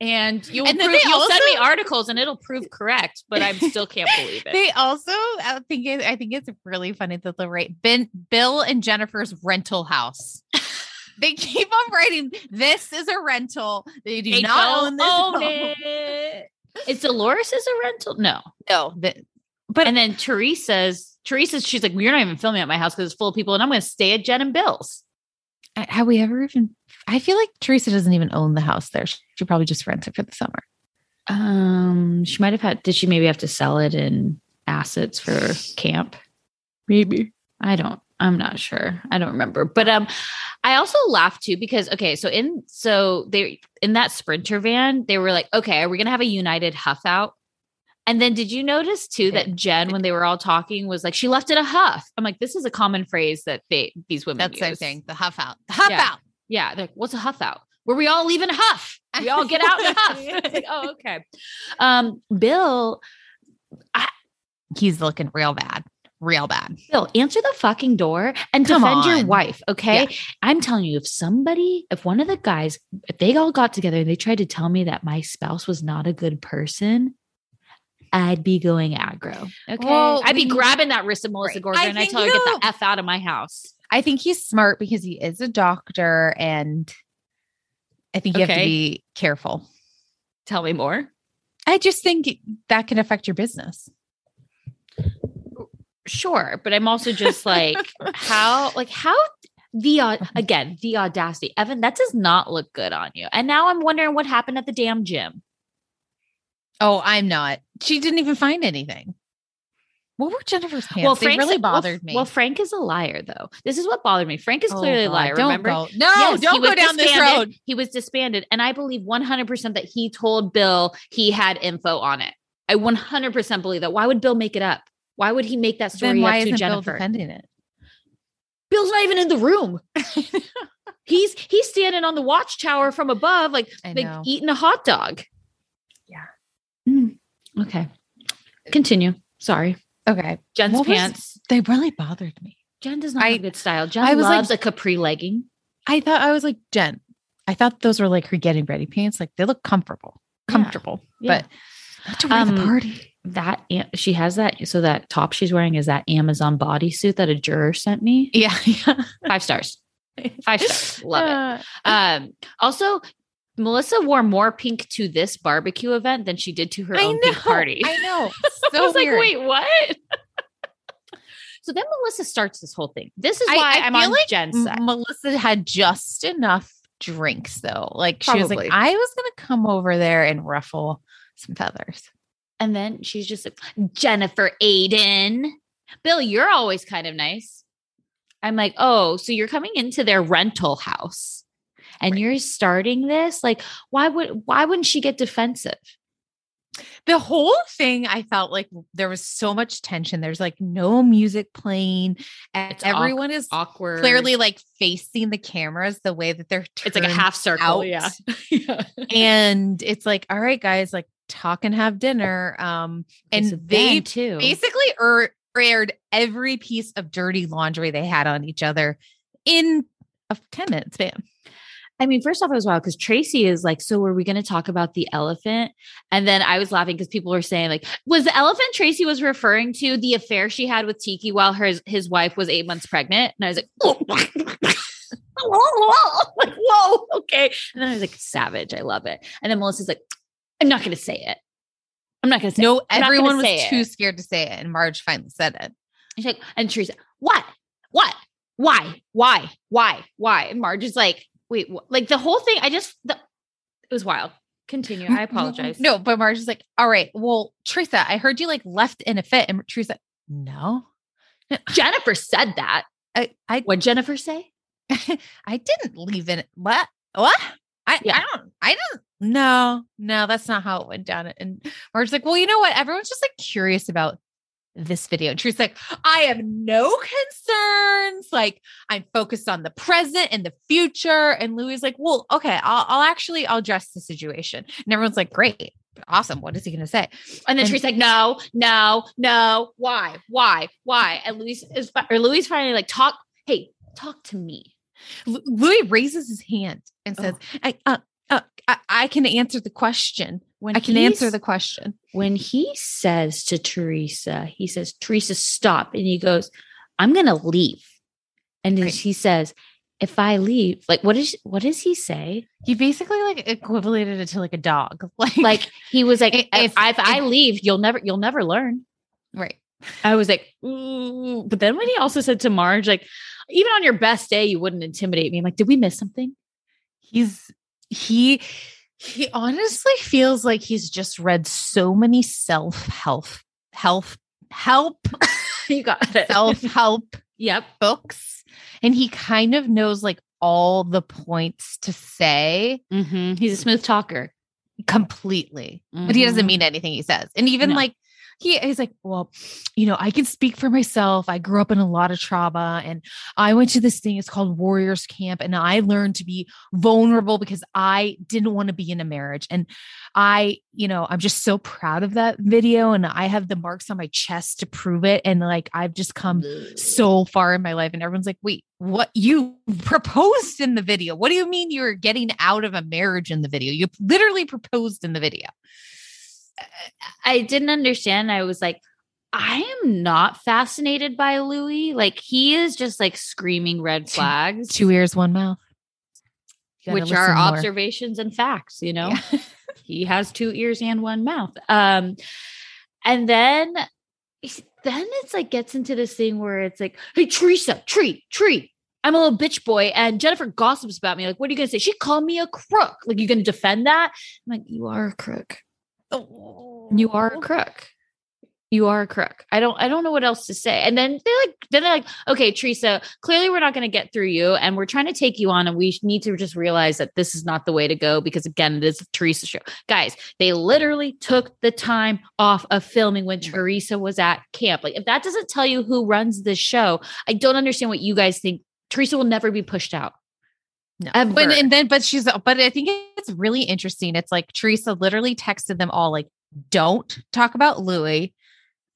And you'll, And prove, you'll send me articles, and it'll prove correct. But I still can't believe it. They also, I think, it, I think it's really funny that the right ben, Bill and Jennifer's rental house. they keep on writing, "This is a rental. They do They not own this own home." it. Is Dolores is a rental? No. No, the, But and then Teresa's Teresa's she's like, you're not even filming at my house because it's full of people, and I'm going to stay at Jen and Bill's. Have we ever even? I feel like Teresa doesn't even own the house there. She, she probably just rents it for the summer. Um, she might have had. Did she maybe have to sell it in assets for camp? Maybe. I don't. I'm not sure. I don't remember. But um, I also laughed too because okay, so in so they in that sprinter van, they were like, okay, are we gonna have a united huff out? And then did you notice too that Jen, when they were all talking, was like, she left it a huff. I'm like, this is a common phrase that they these women That's their use. thing. The huff out. The huff Yeah. out. Yeah, they're like, what's a huff out? Where we all leave in a huff. We all get out in a huff. Like, oh, okay. Um, Bill, He's looking real bad. Real bad. Bill, answer the fucking door and Come defend your wife. Okay. Yeah. I'm telling you, if somebody, if one of the guys, if they all got together and they tried to tell me that my spouse was not a good person, I'd be going aggro. Okay. Well, I'd be we- grabbing that wrist of Melissa Right. I and I tell her, get the F out of my house. I think he's smart because he is a doctor and I think you have to be careful. Tell me more. I just think that can affect your business. Sure. But I'm also just like, how, like, how the, again, the audacity. Evan, that does not look good on you. And now I'm wondering what happened at the damn gym. Oh, I'm not. She didn't even find anything. What were Jennifer's pants? they Frank's- really well, bothered me. Well, Frank is a liar, though. This is what bothered me. Frank is Oh, clearly a liar. don't remember? go- No, Yes, don't go down this road. He was disbanded, and I believe 100% that he told Bill he had info on it. I 100% believe that. Why would Bill make it up? Why would he make that story Then why up to isn't Bill Jennifer? defending it? Bill's not even in the room. he's he's standing on the watchtower from above, like like eating a hot dog. Yeah. Mm, okay. Continue. Sorry. Okay. Jen's What was- pants. They really bothered me. Jen does not I- have good style. Jen I was like- loves a capri legging. I thought I was like, Jen, I thought those were like her getting ready pants. Like they look comfortable. Comfortable. Yeah. But not to wear the Um, party. that she has that so that top she's wearing is that Amazon bodysuit that a juror sent me. Yeah. yeah. Five stars. Five stars. Love it. Um also Melissa wore more pink to this barbecue event than she did to her I own know. pink party. I know. I So was like, weird. wait, what? so then Melissa starts this whole thing. This is I- why I am on like Jen's side. Melissa had just enough drinks though. Like she was like, I was gonna come over there and ruffle some feathers. And then she's just like, Jennifer Aydin. Bill, you're always kind of nice. I'm like, oh, so you're coming into their rental house and you're starting this? Like, why would why wouldn't she get defensive? The whole thing, I felt like there was so much tension. There's like no music playing, and It's everyone is Awkward. clearly like facing the cameras the way that they're. it's like a half circle. Yeah. yeah. and it's like, all right, guys, like talk and have dinner. Um, and So they too. basically er- aired every piece of dirty laundry they had on each other in a 10 minute span. I mean, first off, it was wild because Tracy is like, so were we going to talk about the elephant? And then I was laughing because people were saying, like, was the elephant Tracy was referring to the affair she had with Tiki while her his wife was eight months pregnant? And I was like, oh. like, whoa, okay. And then I was like, savage. I love it. And then Melissa's like, I'm not going to say it. I'm not going to say no. it. Gonna everyone was too it. scared to say it, and Marge finally said it. She's like, and Teresa, what? What? Why? Why? Why? Why? And Marge is like, wait, what? like the whole thing. I just, the, it was wild. Continue. I apologize. No, but Marge is like, all right, well, Teresa, I heard you like left in a fit, and Teresa, no, Jennifer said that. I, I, What Jennifer say? I didn't leave in. What? What? I, Yeah. I don't, I don't, no, no, that's not how it went down. And Marge's like, well, you know what? Everyone's just like curious about this video. And Teresa's like, I have no concerns. Like, I'm focused on the present and the future. And Luis is like, well, okay, I'll, I'll actually, I'll address the situation. And everyone's like, great. Awesome. What is he going to say? And then And- like, no, no, no. Why? Why? Why? And Luis is, or Louise finally like, talk, hey, talk to me. Lu- Luis raises his hand and says, I, uh, uh, I, I can answer the question. When I can answer the question. when he says to Teresa, he says, Teresa, stop. And he goes, I'm going to leave. And then Right. he says, if I leave, like, what is, what does he say? He basically like equivalated it to like a dog. Like, Like, he was like, If- if, if- if I leave, you'll never, you'll never learn. right. I was like, "Ooh." but then when he also said to Marge, like, even on your best day, you wouldn't intimidate me. I'm like, did we miss something? He's he he honestly feels like he's just read so many self-help health help you got it. self-help yep. books and he kind of knows like all the points to say hmm He's a smooth talker. completely but he doesn't Mhm. mean anything he says and even No. like he, he's like well you know i can speak for myself. I grew up in a lot of trauma and i went to this thing it's called warriors camp and i learned to be vulnerable because i didn't want to be in a marriage and i you know i'm just so proud of that video and i have the marks on my chest to prove it and like i've just come so far in my life and everyone's like wait what? You proposed in the video. What do you mean you're getting out of a marriage in the video? You literally proposed in the video I didn't understand. I was like, I am not fascinated by Luis. Like he is just like screaming red flags, two ears one mouth which are more. observations and facts. You know, Yeah. he has two ears and one mouth. Um, and then, then it's like gets into this thing where it's like, hey Teresa, tree, tree. I'm a little bitch boy, and Jennifer gossips about me. Like, what are you gonna say? She called me a crook. Like, you gonna defend that? I'm like, you are a crook. You are a oh. crook. You are a crook. I don't I don't know what else to say. And then they're like then they're like, okay, Teresa, clearly we're not going to get through you and we're trying to take you on and we need to just realize that this is not the way to go because again, it is a Teresa show. Guys, they literally took the time off of filming when Teresa was at camp. Like if that doesn't tell you who runs this show, I don't understand what you guys think. Teresa will never be pushed out. No. Um, Ever. But and then but she's but I think it's really interesting. It's like Teresa literally texted them all like, don't talk about Luis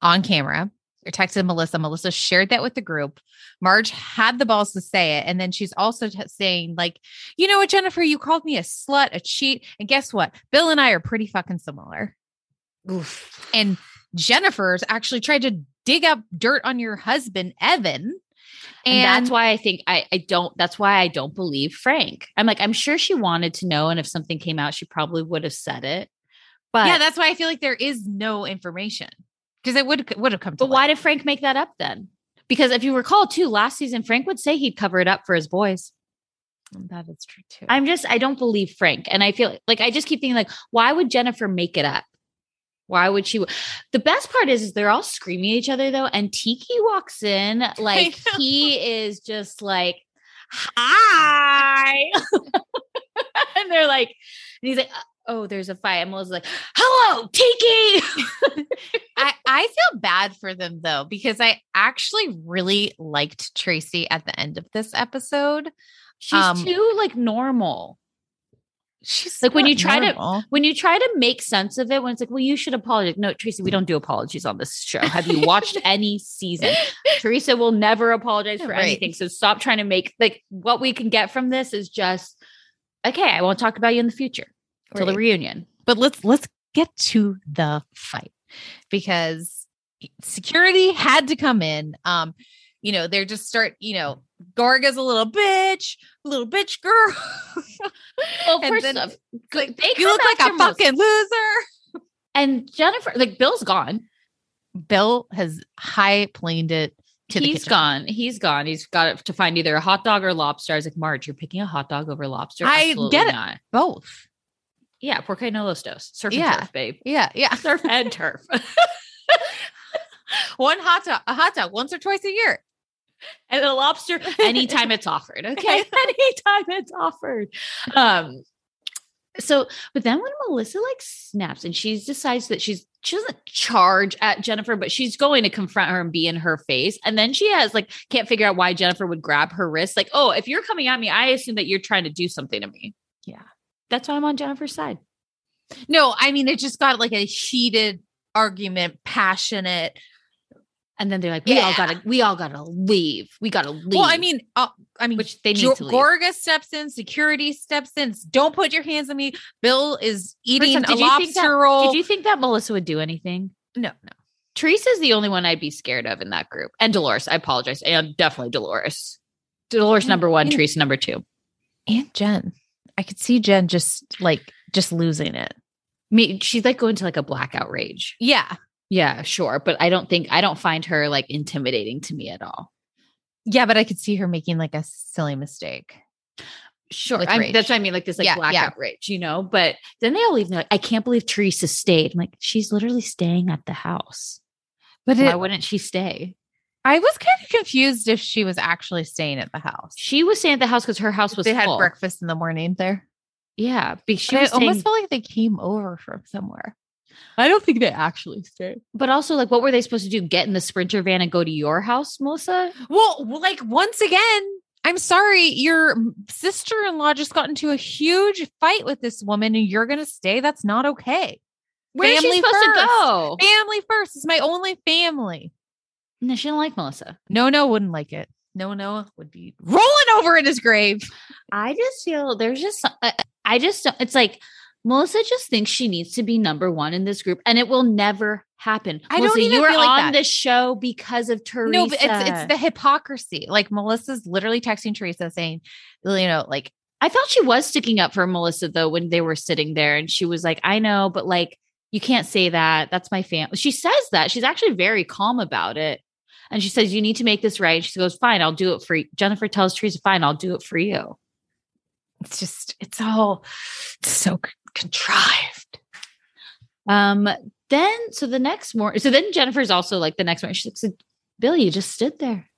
on camera. Or texted Melissa. Melissa shared that with the group. Marge had the balls to say it. And then she's also t- saying, like, you know what, Jennifer, you called me a slut, a cheat. And guess what? Bill and I are pretty fucking similar. Oof. And Jennifer's actually tried to dig up dirt on your husband, Evan. And, that's why I think I, I don't, that's why I don't believe Frank. I'm like, I'm sure she wanted to know. And if something came out, she probably would have said it. But yeah, that's why I feel like there is no information because it would would have come. To but why did Frank make that up then? Because if you recall too, last season, Frank would say he'd cover it up for his boys. that is true too? I'm just, I don't believe Frank. And I feel like I just keep thinking, like, why would Jennifer make it up? Why would she? The best part is, is they're all screaming at each other though. And Tiki walks in like he is just like, hi. and they're like, and he's like, oh, there's a fight. And Melissa's like, hello, Tiki. I I feel bad for them though because I actually really liked Tracy at the end of this episode. She's Um, too like normal. She's Like, when you try to- when you try to make sense of it, when it's like, well, you should apologize. No, Tracy, we don't do apologies on this show. Have you watched any season? Teresa will never apologize for Right. anything. So stop trying to make like what we can get from this is just okay, I won't talk about you in the future till the reunion. But let's let's get to the fight because security had to come in. Um, you know, they're just start, you know, Gorga's a little bitch, little bitch girl. Well, And first then off, like, they you look like a Melissa. fucking loser. and Jennifer, like Bill's gone. Bill has high planed it to the He's gone. He's gone. He's got to find either a hot dog or lobster. I was like, Marge, you're picking a hot dog over lobster. I Absolutely get it. Not. Both. Yeah, porque no los dos. Surf and Yeah. turf, babe. Yeah, yeah. Surf and turf. One hot dog, a hot dog once or twice a year. and a lobster anytime it's offered. Okay. anytime it's offered. Um, so but then when Melissa like snaps and she decides that she's she doesn't charge at Jennifer, but she's going to confront her and be in her face. And then she has like can't figure out why Jennifer would grab her wrist. Like, oh, if you're coming at me, I assume that you're trying to do something to me. Yeah. That's why I'm on Jennifer's side. No, I mean it just got like a heated argument, passionate. And then they're like, we all gotta, we all gotta leave. We gotta leave. Well, I mean, uh, I mean, which they need Jo- to leave. Gorga steps in, security steps in. Don't put your hands on me. Bill is eating a did you think lobster that- roll. Did you think that Melissa would do anything? no, no. Teresa's the only one I'd be scared of in that group. And Dolores, I apologize. And definitely Dolores. Dolores Yeah, number one, yeah. Teresa number two. And Jen, I could see Jen just like just losing it. Me, she's like going to like a blackout rage. Yeah, Yeah, sure. But I don't think I don't find her like intimidating to me at all. yeah, but I could see her making like a silly mistake. Sure. That's what I mean, like this like Yeah, blackout yeah. rage, you know. But then they all leave like, I can't believe Teresa stayed. I'm like, she's literally staying at the house. But Why it, wouldn't she stay? I was kind of confused if she was actually staying at the house. She was staying at the house because her house was they had breakfast in the morning there. Yeah, because she I almost felt like they came over from somewhere. I don't think they actually stayed. But also, like, what were they supposed to do? Get in the sprinter van and go to your house, Melissa? Well, like once again, I'm sorry, your sister-in-law just got into a huge fight with this woman, and you're gonna stay. That's not okay. Where's she Family supposed first. to go? Family first. It's my only family. No, she didn't like Melissa. No, no, wouldn't like it. No, no, would be rolling over in his grave. I just feel there's just I, I just don't- it's like Melissa just thinks she needs to be number one in this group, and it will never happen. I don't Melissa, even you were feel like on this show because of Teresa. No, but it's it's the hypocrisy. Like Melissa's literally texting Teresa saying, you know, like I felt she was sticking up for Melissa though when they were sitting there, and she was like, "I know, but like you can't say that. That's my family." She says that she's actually very calm about it, and she says, "You need to make this right." She goes, "Fine, I'll do it for you." Jennifer tells Teresa, "Fine, I'll do it for you." It's just it's all so contrived. Um. Then, so the next morning, so then Jennifer's also like the next morning. She's like, "Bill, you just stood there."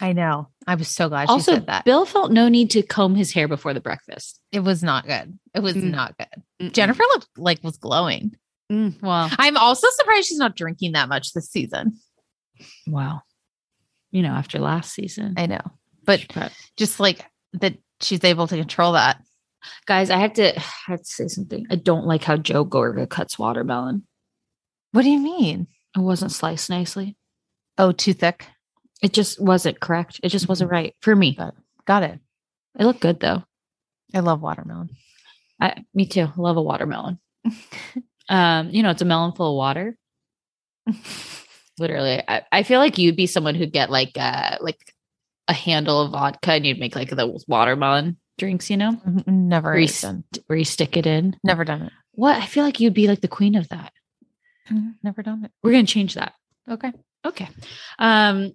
I know. I was so glad she also, said that. Bill felt no need to comb his hair before the breakfast. it was not good. It was Mm. not good. Jennifer looked like was glowing. Mm, well, I'm also surprised she's not drinking that much this season. wow. You know, after last season, I know. But But- just like that she's able to control that. guys, I have to, I have to say something. I don't like how Joe Gorga cuts watermelon. What do you mean? It wasn't sliced nicely. Oh, too thick. It just wasn't correct. It just wasn't right for me. Got it. Got it. It looked good though. I love watermelon. I, me too. Love a watermelon. um, you know, it's a melon full of water. Literally, I, I feel like you'd be someone who'd get like uh like a handle of vodka and you'd make like the watermelon drinks. You know, Never where you, done. st- where you stick it in. Never done it. What I feel like you'd be like the queen of that. Mm, Never done it. We're gonna change that. Okay. Okay. Um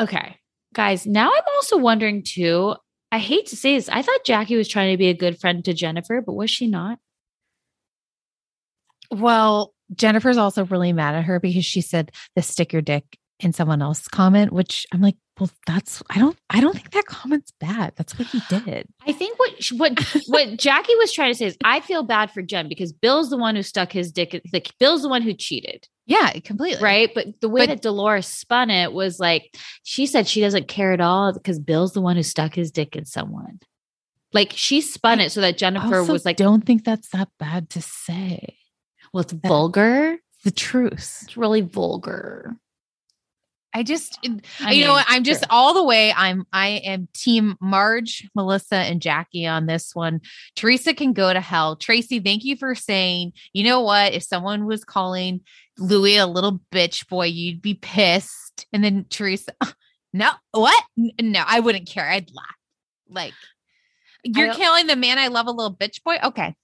okay. Guys, now I'm also wondering too. I hate to say this. I thought Jackie was trying to be a good friend to Jennifer, but was she not? Well, Jennifer's also really mad at her because she said the stick your dick in someone else's comment, which I'm like, well, that's I don't I don't think that comment's bad. That's what he did. I think what what what Jackie was trying to say is I feel bad for Jen because Bill's the one who stuck his dick like Bill's the one who cheated, Yeah, completely. right? But the way But- that Dolores spun it was like she said she doesn't care at all because Bill's the one who stuck his dick in someone. Like she spun I it so that Jennifer was like, don't think that's that bad to say. well, it's vulgar. The truth. It's really vulgar. I just, I you know mean, what? I'm just sure. all the way. I'm, I am team Marge, Melissa, and Jackie on this one. Teresa can go to hell. Tracy, thank you for saying, you know what? If someone was calling Luis a little bitch boy, you'd be pissed. And then Teresa, no, what? No, I wouldn't care. I'd laugh. Like, you're killing the man I love a little bitch boy. Okay.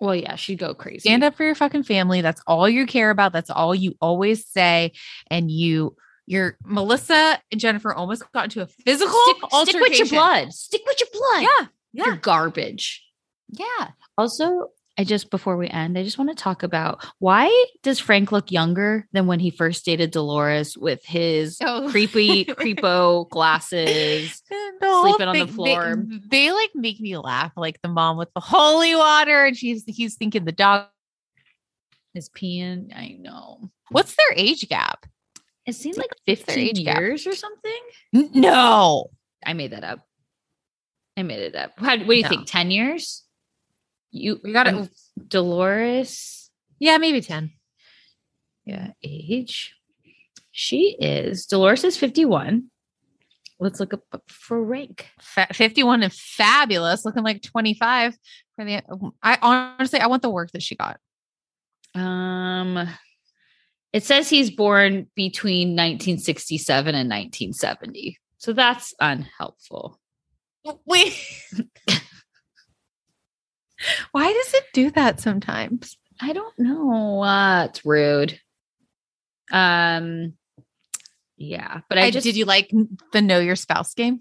Well, yeah, she'd go crazy. Stand up for your fucking family. That's all you care about. That's all you always say. And you, you're Melissa and Jennifer almost got into a physical Stick, stick with your blood. Stick with your blood. Yeah. You're Yeah. garbage. Yeah. Also, I just before we end, I just want to talk about why does Frank look younger than when he first dated Dolores with his Oh. creepy creepo glasses? Sleeping on the floor. They, they like make me laugh, like the mom with the holy water, and she's he's thinking the dog. is peeing. I know. What's their age gap? It seemed like 15 age gap? years or something. No, I made that up. I made it up. How, what do you No. think? 10 years? You we got it. um, Dolores. yeah, maybe ten. Yeah, age. She is Dolores is 51. Let's look up for Frank. Fa- Fifty-one and fabulous, looking like twenty-five. For the, I honestly, I want the work that she got. Um it says he's born between 1967 and 1970. So that's unhelpful. Wait. Why does it do that sometimes? I don't know. Uh, it's rude. Um yeah, but I, I, just did you like the know your spouse game?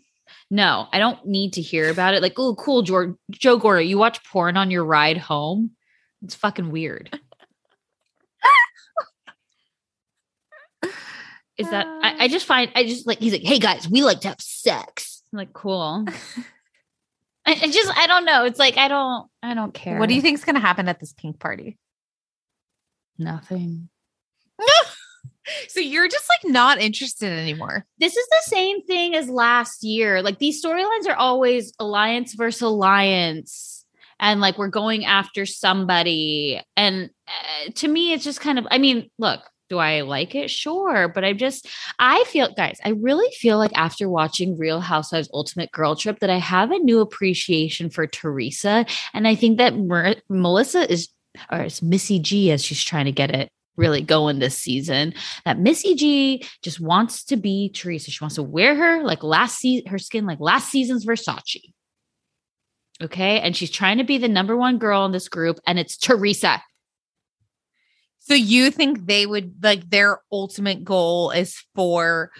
No, I don't need to hear about it. Like, oh, cool, Joe, Joe Gordo, you watch porn on your ride home? It's fucking weird. Is that, I, I just find, I just like, he's like, hey guys, we like to have sex. I'm like, cool. I, I just, I don't know. It's like, I don't, I don't care. What do you think's going to happen at this pink party? Nothing. So you're just like not interested anymore. This is the same thing as last year. Like these storylines are always alliance versus alliance. And like we're going after somebody. And uh, to me, it's just kind of, I mean, look, do I like it? Sure. But I just, I feel, guys, I really feel like after watching Real Housewives Ultimate Girl Trip that I have a new appreciation for Teresa. And I think that Mer- Melissa is, or it's Missy G as she's trying to get it really going this season that Missy G just wants to be Teresa. She wants to wear her like last season, her skin like last season's Versace. Okay. And she's trying to be the number one girl in this group, and it's Teresa. So you think they would like their ultimate goal is for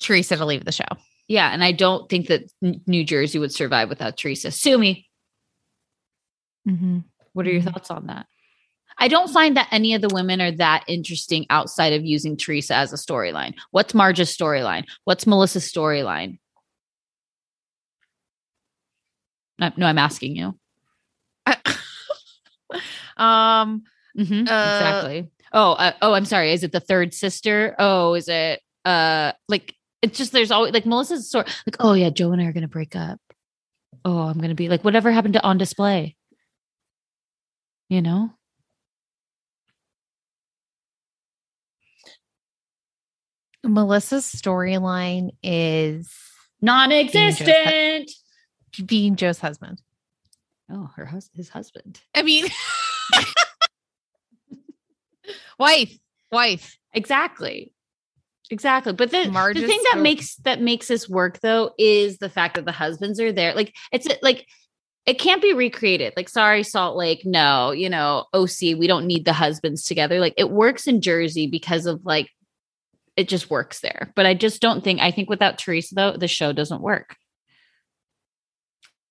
Teresa to leave the show? Yeah. And I don't think that New Jersey would survive without Teresa. Sue me. Mm-hmm. What are your Mhm. thoughts on that? I don't find that any of the women are that interesting outside of using Teresa as a storyline. What's Marge's storyline? What's Melissa's storyline? No, no, I'm asking you. um, Mhm, Uh, exactly. Oh, uh, oh, I'm sorry. Is it the third sister? Oh, is it uh like it's just there's always like Melissa's sort like, oh yeah, Joe and I are gonna break up. Oh, I'm gonna be like, whatever happened to on display? You know? Melissa's storyline is Non-existent. being Joe's husband. Oh, her hus- his husband. I mean, wife, wife. Exactly. Exactly. But the, the thing that makes that makes this work though is the fact that the husbands are there. Like it's like it can't be recreated. Like sorry Salt Lake, no, you know, OC, we don't need the husbands together. Like it works in Jersey because of like it just works there. But I just don't think I think without Teresa though, the show doesn't work.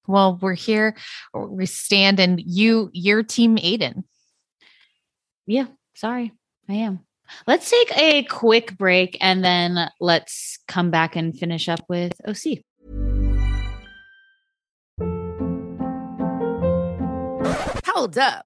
Well, we're here. We stand, and you, your team, Aydin. Yeah, sorry. I am. Let's take a quick break and then let's come back and finish up with OC. Hold up.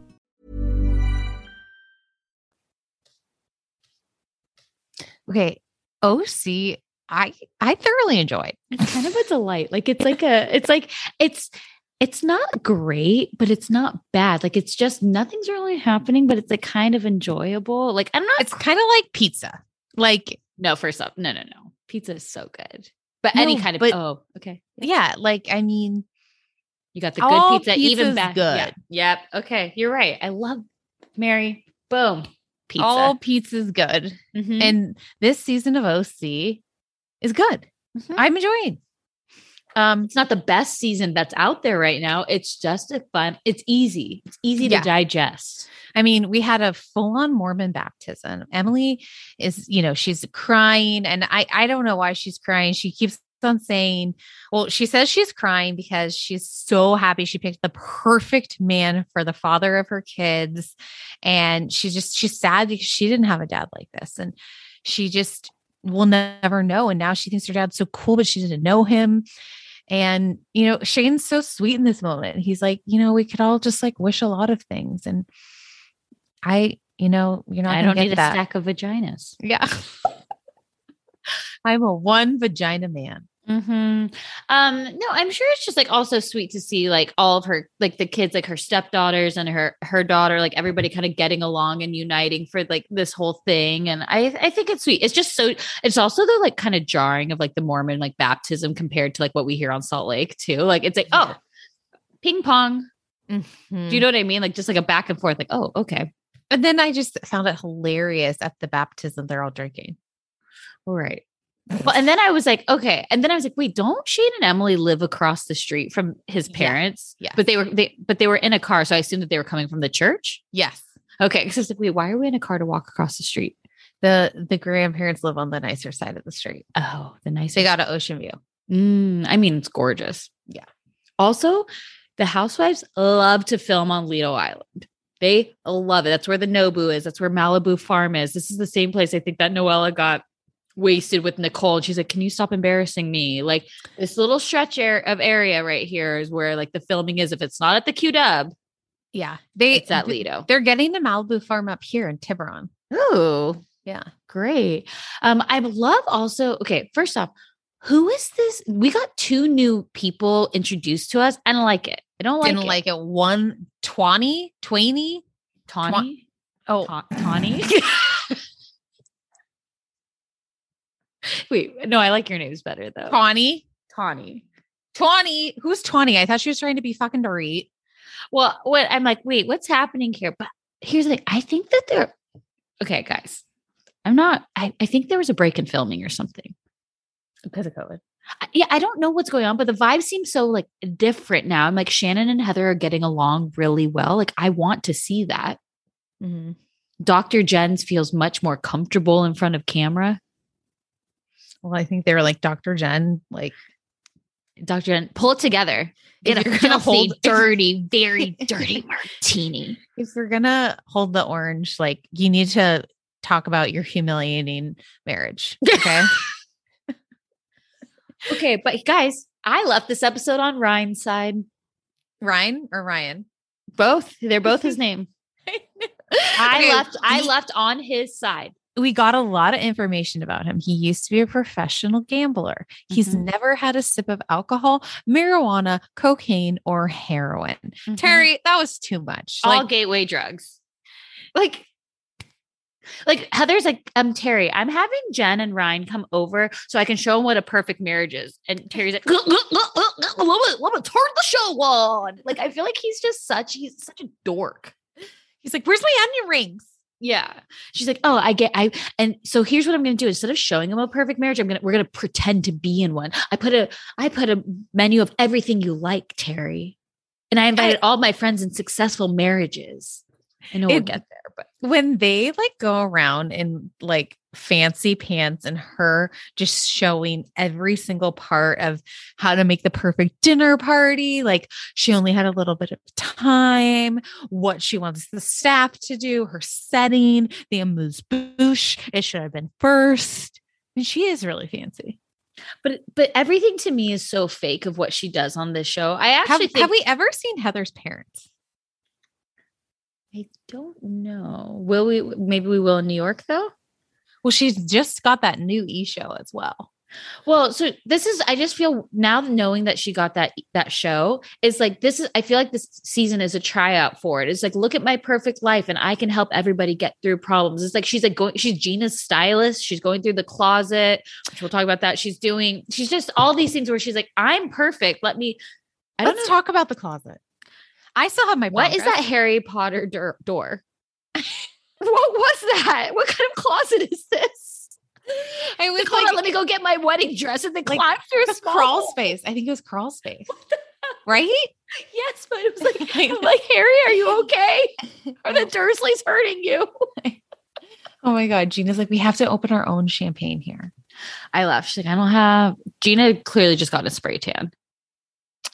Okay. OC, I I thoroughly enjoyed. It's kind of a delight. Like it's like a it's like it's it's not great, but it's not bad. Like it's just nothing's really happening, but it's like kind of enjoyable. Like I'm not It's kind of like pizza. Like no, first up. No, no, no. Pizza is so good. But No, any kind of but- oh, okay. yeah, like I mean, You got the good pizza, even better. good. Yep. Okay. You're right. I love Mary. Boom. Pizza. all pizza's good. Mhm. And this season of OC is good. Mhm. I'm enjoying. Um it's not the best season that's out there right now. It's just a fun. It's easy. It's easy Yeah. to digest. I mean, we had a full-on Mormon baptism. Emily is, you know, she's crying and I I don't know why she's crying. She keeps on saying, well, she says she's crying because she's so happy she picked the perfect man for the father of her kids. And she's just she's sad because she didn't have a dad like this. And she just will never know. And now she thinks her dad's so cool but she didn't know him. And you know shane's so sweet in this moment. He's like you know we could all just like wish a lot of things. And i you know you're not I don't need that. a stack of vaginas. yeah. I'm a one vagina man hmm Um, no, I'm sure it's just like also sweet to see like all of her like the kids, like her stepdaughters and her her daughter, like everybody kind of getting along and uniting for like this whole thing. And I I think it's sweet. It's just so it's also the like kind of jarring of like the Mormon like baptism compared to like what we hear on Salt Lake too. Like it's like, oh, ping pong. Do you know what I mean? Like just like a back and forth, like, oh, okay. and then i just found it hilarious at the baptism they're all drinking All right. Well, and then I was like, okay. And then I was like, wait, don't Shane and Emily live across the street from his Yeah. parents? Yes. But they were they but they were in a car. So I assumed that they were coming from the church. yes Okay. Because I was like, wait, why are we in a car to walk across the street? the the grandparents live on the nicer side of the street Oh, the nice they got an ocean view Mm, I mean, it's gorgeous. Yeah. Also, the housewives love to film on Lido Island. They love it. That's where the Nobu is. That's where Malibu Farm is. This is the same place I think that Noella got wasted with Nicole. And she's like, Can you stop embarrassing me? Like this little stretch air of area right here is where like the filming is. If it's not at the Q Dub, yeah they it's at Lido. they're getting the malibu farm up here in tiburon Oh, yeah Great. Um, I love also, okay, first off, who is this? We got two new people introduced to us. I don't like it. I don't like didn't it. like it one twenty twenty Tawny. oh Ta- Tawny. Wait, no, I like your names better though. twenty Tawny. twenty who's twenty i thought she was trying to be fucking Dorit. Well, what I'm like, wait, what's happening here? But here's the thing. I think that they're okay, guys. I'm not, I, I think there was a break in filming or something. because of covid I- yeah, I don't know what's going on, but the vibe seems so like different now. I'm like Shannon and Heather are getting along really well. Like I want to see that. Mm-hmm. Dr. Jens feels much more comfortable in front of camera. Well i think they were like dr jen like Dr. Jen, pull it together. Get If a you're gonna hold- dirty, very dirty martini. if you're gonna hold the orange like you need to talk about your humiliating marriage okay Okay, but guys, I left this episode on Ryan's side. ryan or ryan Both, they're both his name. I Okay, left. I left on his side. We got a lot of information about him. He used to be a professional gambler. He's Mhm. never had a sip of alcohol, marijuana, cocaine, or heroin. Terry, that was too much. all Like, gateway drugs. Like, like Heather's like, um, Terry, I'm having Jen and Ryan come over so I can show them what a perfect marriage is. And Terry's like, let me, let me turn the show on. Like, I feel like he's just such, he's such a dork. he's like, "Where's my onion rings?" Yeah. She's like, oh, I get I and so here's what I'm gonna do. Instead of showing him a perfect marriage, I'm gonna we're gonna pretend to be in one. I put a I put a menu of everything you like, Terry. And I invited all my friends in successful marriages. I know we'll get there, but when they like go around in like fancy pants and her just showing every single part of how to make the perfect dinner party like she only had a little bit of time what she wants the staff to do her setting the amuse bouche it should have been first. And she is really fancy. But but everything to me is so fake of what she does on this show. I have, actually think have we ever seen heather's parents I don't know. Will we maybe we will in New York though? well she's just got that new e-show as well Well, so this is I just feel now knowing that she got that that show is like this is I feel like this season is a tryout for it. It's like look at my perfect life and I can help everybody get through problems. It's like she's like going she's Gina's stylist. She's going through the closet, which we'll talk about that. She's doing she's just all these things where she's like I'm perfect. Let me I don't let's know talk about the closet i still have my what is that Harry Potter door? door? what was that? What kind of closet is this? I was Like, on, let me go get my wedding dress and then like climb through a crawl space. I think it was crawl space. right? Yes, but it was like, I'm like, Harry, are you okay? Are the Dursleys hurting you? Oh my god, Gina's like, we have to open our own champagne here. I left. She's like, I don't have. Gina clearly just got a spray tan.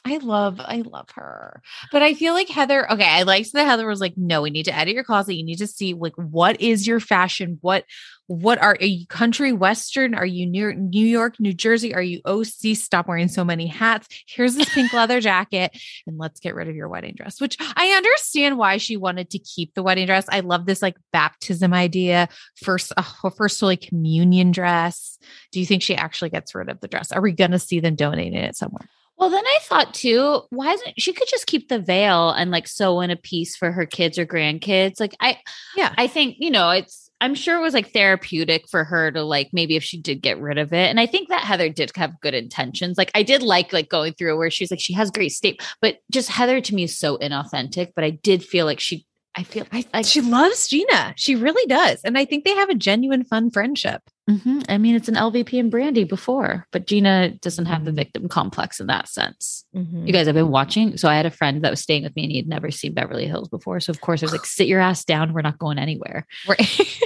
I love, I love her. But I feel like Heather, okay, I liked that Heather was like, no, we need to edit your closet. You need to see like what is your fashion? What what are, are you country western? Are you New York, New York, New Jersey? Are you OC? Stop wearing so many hats. Here's this pink leather jacket and let's get rid of your wedding dress, which I understand why she wanted to keep the wedding dress. I love this like baptism idea. First, uh, first Holy Communion dress. Do you think she actually gets rid of the dress? Are we going to see them donating it somewhere? Well, then I thought too, why isn't she could just keep the veil and like sew in a piece for her kids or grandkids? Like I Yeah. I think, you know, it's I'm sure it was like therapeutic for her to like maybe if she did get rid of it. And I think that Heather did have good intentions. Like I did like like going through where she's like, she has great state, but just Heather to me is so inauthentic. But I did feel like she I feel I, like she loves Gina. She really does. And I think they have a genuine fun friendship. Mhm. I mean, it's an LVP and Brandi before, but Gina doesn't have the Mhm. victim complex in that sense. Mm-hmm. You guys have been watching. So I had a friend that was staying with me and he had never seen Beverly Hills before. So of course I was like, sit your ass down. We're not going anywhere. Right.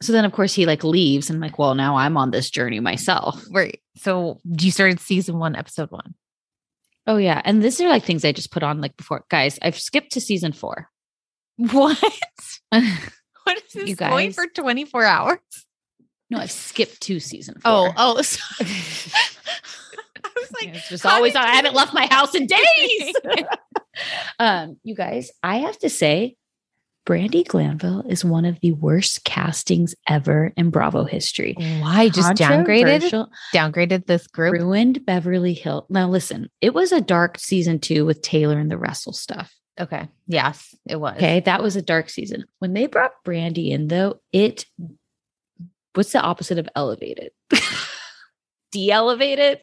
So then of course he like leaves and I'm like, well, now I'm on this journey myself. right. So you started season one, episode one. Oh yeah. And these are like things I just put on like before. Guys, I've skipped to season four. What? What is this You going for 24 hours? I've skipped two season Oh, four. oh, sorry. I was like, it's just always on. I haven't left my house in days. um, you guys, I have to say, Brandi Glanville is one of the worst castings ever in Bravo history. Why just downgraded? Downgraded this group. ruined Beverly Hill. Now listen, it was a dark season two with Taylor and the Russell stuff. Okay. Yes, it was. Okay, that was a dark season. When they brought Brandi in, though, it what's the opposite of elevated? De-elevated?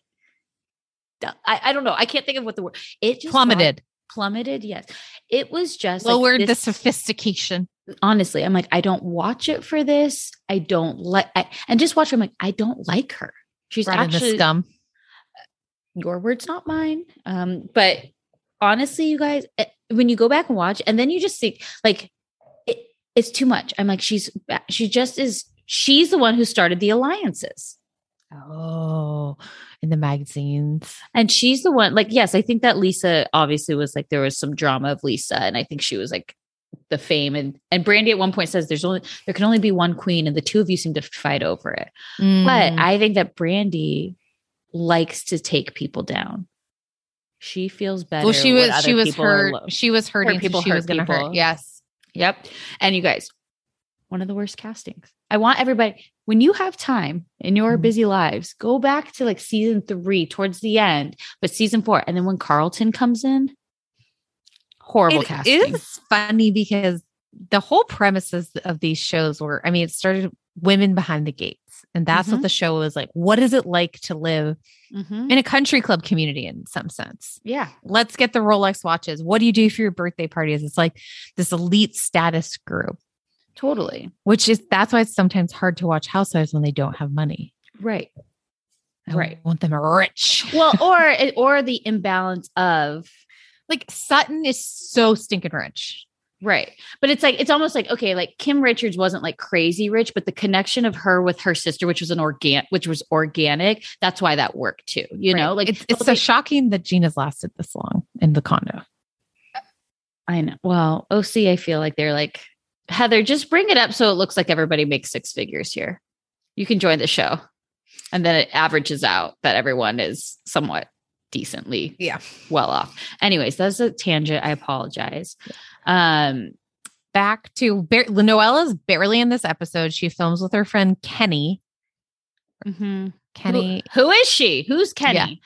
I, I don't know. I can't think of what the word. It just brought- Plummeted. plummeted. Yes, it was just like Lowered the sophistication. honestly, I'm like, I don't watch it for this. I don't like, and just watch. her, I'm like, I don't like her. She's the actually scum. your words, not mine. Um, but honestly, you guys, eh, when you go back and watch, and then you just think like it, it's too much. I'm like, she's she just is. She's the one who started the alliances. Oh, in the magazines. And she's the one, like, yes, I think that Lisa obviously was like, there was some drama of Lisa. And I think she was like the fame. And and Brandi at one point says there's only there can only be one queen, and the two of you seem to fight over it. But Mm. I think that Brandi likes to take people down. She feels better. well, she was she was hurt. She was hurting. people People she hurt was going to hurt. Yes. Yep. And you guys, one of the worst castings. I want everybody, when you have time in your Mhm. busy lives, go back to like season three towards the end, but season four. And then when Carlton comes in, horrible It casting. is funny because the whole premises of these shows were, I mean, it started women behind the gates. And that's Mhm. what the show was like. What is it like to live Mhm. in a country club community in some sense? Yeah. Let's get the Rolex watches. What do you do for your birthday parties? It's like this elite status group. Totally. which is that's why it's sometimes hard to watch housewives when they don't have money. Right. I Right. want them rich. Well, or or the imbalance of like Sutton is so stinking rich. Right. But it's like, it's almost like, okay, like Kim Richards wasn't like crazy rich, but the connection of her with her sister, which was an organic, which was organic, that's why that worked too. You know, like it's, it's so they- shocking that Gina's lasted this long in the condo. I know. Well, OC, I feel like they're like, Heather, just bring it up so it looks like everybody makes six figures here. You can join the show. And then it averages out that everyone is somewhat decently Yeah. well off. Anyways, that's a tangent. I apologize. Um, Back to Bar- Noella's barely in this episode. She films with her friend Kenny. mhm. Kenny, Who- who is she? Who's Kenny?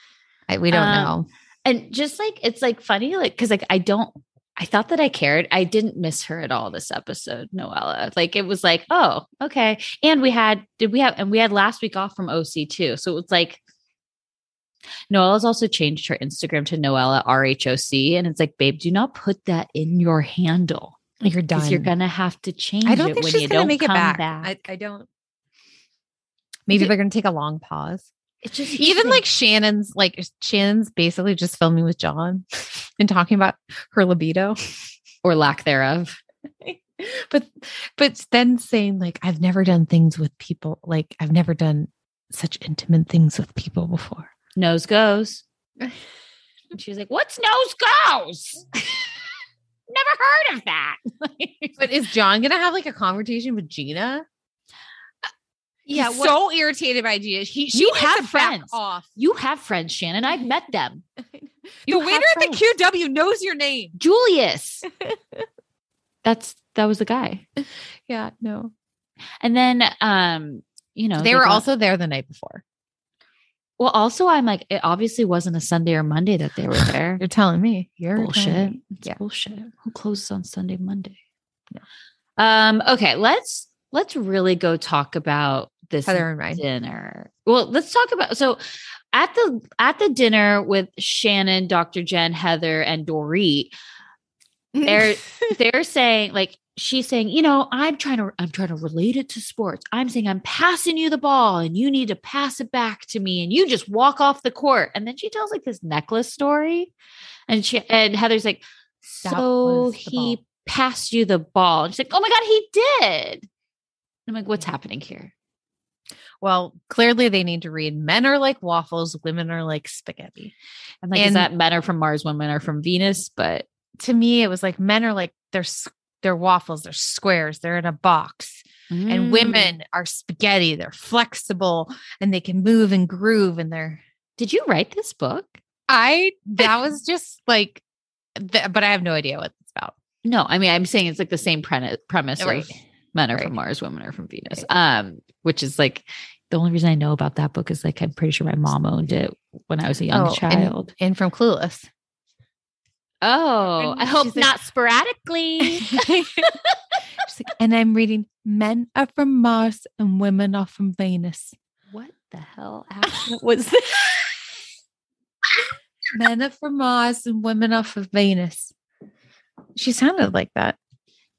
I, we don't um, know. and just like it's like funny like because like i don't i thought that i cared i didn't miss her at all this episode noella like it was like oh okay and we had did we have and we had last week off from oc too so it was like noella's also changed her instagram to noella rhoc and it's like babe do not put that in your handle You're done. you're gonna have to change I don't it think when she's you gonna don't make it back. back, I, I don't. Maybe Yeah. they're gonna take a long pause. It's just Even like Shannon's, like Shannon's basically just filming with John and talking about her libido. or lack thereof but but then saying like I've never done things with people like I've never done such intimate things with people before. nose goes and she was like what's nose goes never heard of that But is John gonna have like a conversation with Gina? Yeah, what- so irritated by Gina. He she You have friends. off. You have friends, Shannon. I've met them. the You waiter at the QW knows your name. Julius. That's that was the guy. Yeah, no. And then um, you know, they were got- also there the night before. well, also I'm like, it obviously wasn't a Sunday or Monday that they were there. You're telling me. You're bullshit. me. It's Yeah. bullshit. Who closes on Sunday, Monday? Um, okay, let's let's really go talk about this Heather and Ryan. dinner. Well, let's talk about so at the at the dinner with Shannon, Dr. Jen, Heather, and Dorit, they're they're saying like she's saying, you know, I'm trying to I'm trying to relate it to sports. I'm saying I'm passing you the ball and you need to pass it back to me and you just walk off the court. And then she tells like this necklace story. And she and Heather's like, That so he ball. passed you the ball. And she's like, oh my God, he did. I'm like, what's happening here? Well, clearly they need to read men are like waffles, women are like spaghetti. I'm like, is that men are from Mars, women are from Venus? But To me, it was like men are like they're they're waffles, they're squares, they're in a box. Mm. And women are spaghetti, they're flexible and they can move and groove and they're did you write this book? I that was just like th- but I have no idea what it's about. No, I mean, I'm saying it's like the same pre- premise Right. of men are Right. from Mars, women are from Venus. Um, which is like the only reason I know about that book is like I'm pretty sure my mom owned it when I was a young Oh, child. And from Clueless. oh, and I hope like- not sporadically. She's like, and I'm reading Men are from Mars and women are from Venus. what the hell accent was this? Men are from Mars and women are from Venus. She sounded like that.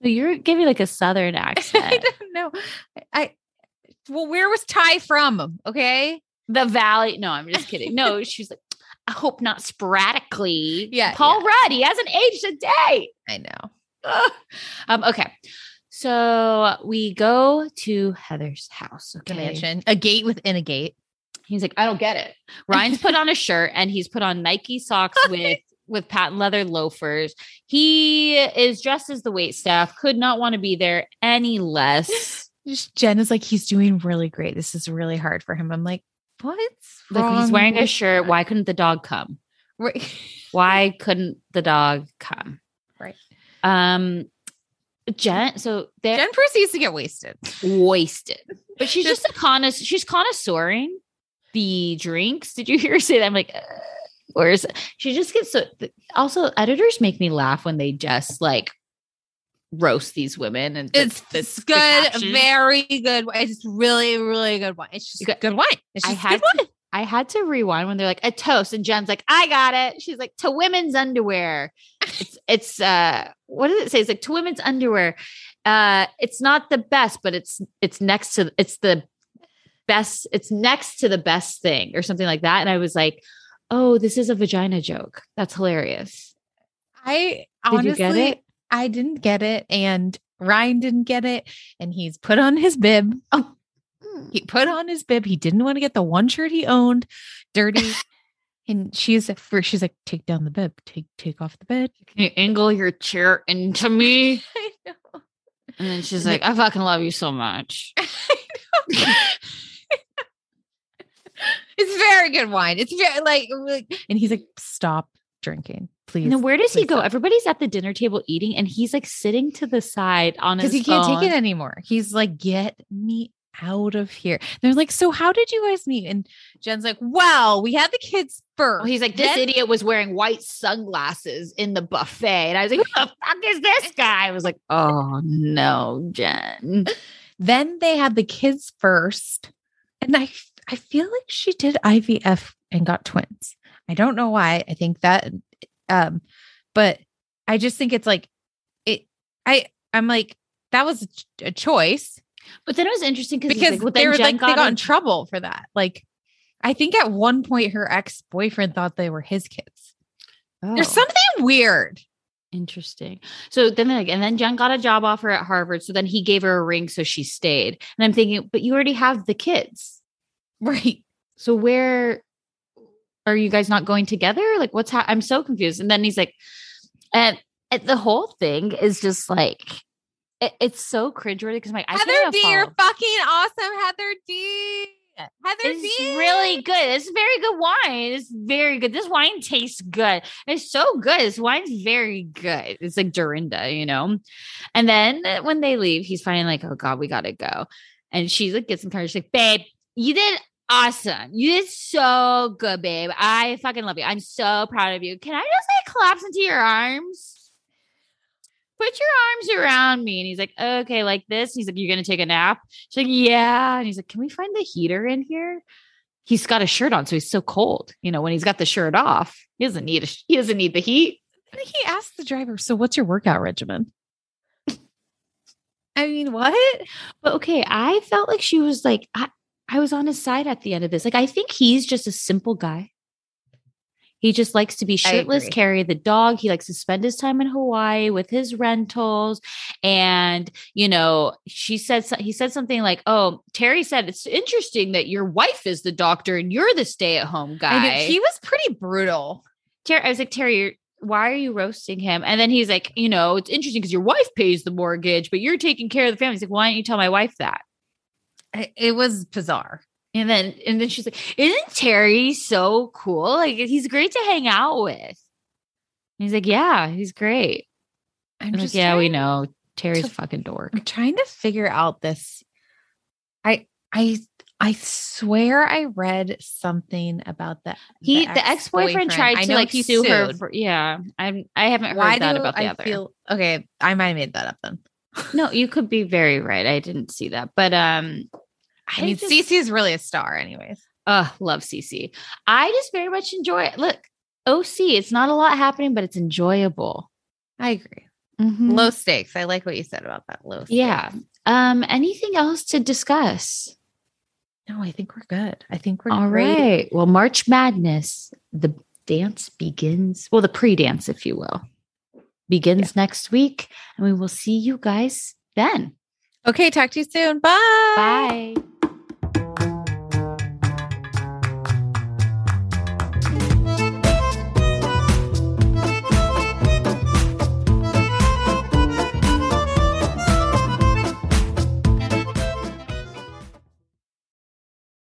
You're giving like a southern accent. I don't know. I well, where was Tai from? Okay. the valley. No, I'm just kidding. No, she's like, I hope not sporadically. Yeah, Paul Rudd, he hasn't aged a day. I know. Um, okay. So we go to Heather's house. The Okay. mansion. A gate within a gate. He's like, I don't get it. Ryan's put on a shirt and he's put on Nike socks with with patent leather loafers. He is dressed as the wait staff. Could not want to be there any less. Jen is like, he's doing really great. This is really hard for him. I'm like, what's Like he's wearing a shirt. Why couldn't the dog come? Right. Why couldn't the dog come? Right. Um, Jen. So Jen proceeds to get wasted. wasted, but she's just, a connoisseur. She's connoisseuring the drinks. Did you hear her say that? I'm like, uh, where is She just gets so. Also, editors make me laugh when they just like roast these women and It's, the- the good, caption. very good. It's really, really good wine. It's just got- good wine. It's I just had good wine. to, I had to rewind when they're like a toast, and Jen's like, "I got it." She's like, "To women's underwear." It's it's uh, what does it say? It's like to women's underwear, uh it's not the best, but it's it's next to it's the best, it's next to the best thing or something like that. And I was like, oh, this is a vagina joke. That's hilarious. I Did you honestly, get it? I didn't get it, and Ryan didn't get it, and he's put on his bib. Oh, he put on his bib. He didn't want to get the one shirt he owned dirty. and she's at first, she's like, take down the bib, take take off the bib. Can you angle your chair into me? I know. And then she's And like, I fucking love you so much. it's very good wine. It's very like, like- and he's like, stop drinking, please. And then where does he go? stop." Everybody's at the dinner table eating, and he's like sitting to the side on his because he can't take it anymore. He's like, get me out of here. They're like, so how did you guys meet? And Jen's like, well, we had the kids first. Well, he's like, this Then- idiot was wearing white sunglasses in the buffet. And I was like, who the fuck is this guy? I was like, oh no, Jen. Then they had the kids first, and I I feel like she did IVF and got twins. I don't know why. I think that, um, but I just think it's like it. I I'm like that was a choice But then it was interesting because like, well, they were Jen like they got a- in trouble for that. Like, I think at one point her ex boyfriend thought they were his kids. There's Oh, something weird. interesting. So then like, and then Jen got a job offer at Harvard. So then he gave her a ring, so she stayed. And I'm thinking, but you already have the kids, Right. so where are you guys not going together? Like, what's ha- I'm so confused. And then he's like, and, and the whole thing is just like. it- it's so cringeworthy because my can't Heather D, you're fucking awesome. Heather D. Heather It's D. really good. It's very good wine. It's very good. This wine tastes good. It's so good. This wine's very good. It's like Dorinda, you know. And then uh, when they leave, he's finally like, "Oh God, we gotta go." And she's like, gets encouraged, like, "Babe, you did awesome. You did so good, babe. I fucking love you. I'm so proud of you. Can I just like collapse into your arms?" Put your arms around me. And he's like, okay, like this. He's like, You're gonna take a nap? She's like, Yeah. And he's like, Can we find the heater in here? He's got a shirt on, so he's so cold. You know, when he's got the shirt off, he doesn't need a, he doesn't need the heat. And he asked the driver, "So what's your workout regimen?" I mean, what? But okay, I felt like she was like, I, I was on his side at the end of this. Like, I think he's just a simple guy. He just likes to be shirtless, carry the dog. He likes to spend his time in Hawaii with his rentals. And, you know, she said, he said something like, Oh, Terry said, it's interesting that your wife is the doctor and you're the stay at home guy. he was pretty brutal. Terry, I was like, Terry, you're, why are you roasting him? And then he's like, you know, it's interesting because your wife pays the mortgage, but you're taking care of the family. He's like, why don't you tell my wife that? It was bizarre. And then, and then she's like, isn't Terry so cool? Like, he's great to hang out with. And he's like, yeah, he's great. I'm I'm like, yeah, we know. Terry's to- fucking dork. I'm trying to figure out this. I I I swear I read something about that. He, the ex boyfriend tried to like sue her. For, yeah, I'm. I haven't heard Why that about the I other. feel okay? I might have made that up then. No, you could be very right. I didn't see that, but um, I mean, just- Cece is really a star, anyways. Uh, love CC. I just very much enjoy it. Look, OC, it's not a lot happening, but it's enjoyable. I agree. Mhm. Low stakes. I like what you said about that. Low. Stakes. Yeah. Um, anything else to discuss? No, I think we're good. I think we're All great. right. Well, March Madness, the dance begins. Well, the pre-dance, if you will, begins next week, and we will see you guys then. Okay. Talk to you soon. Bye. Bye.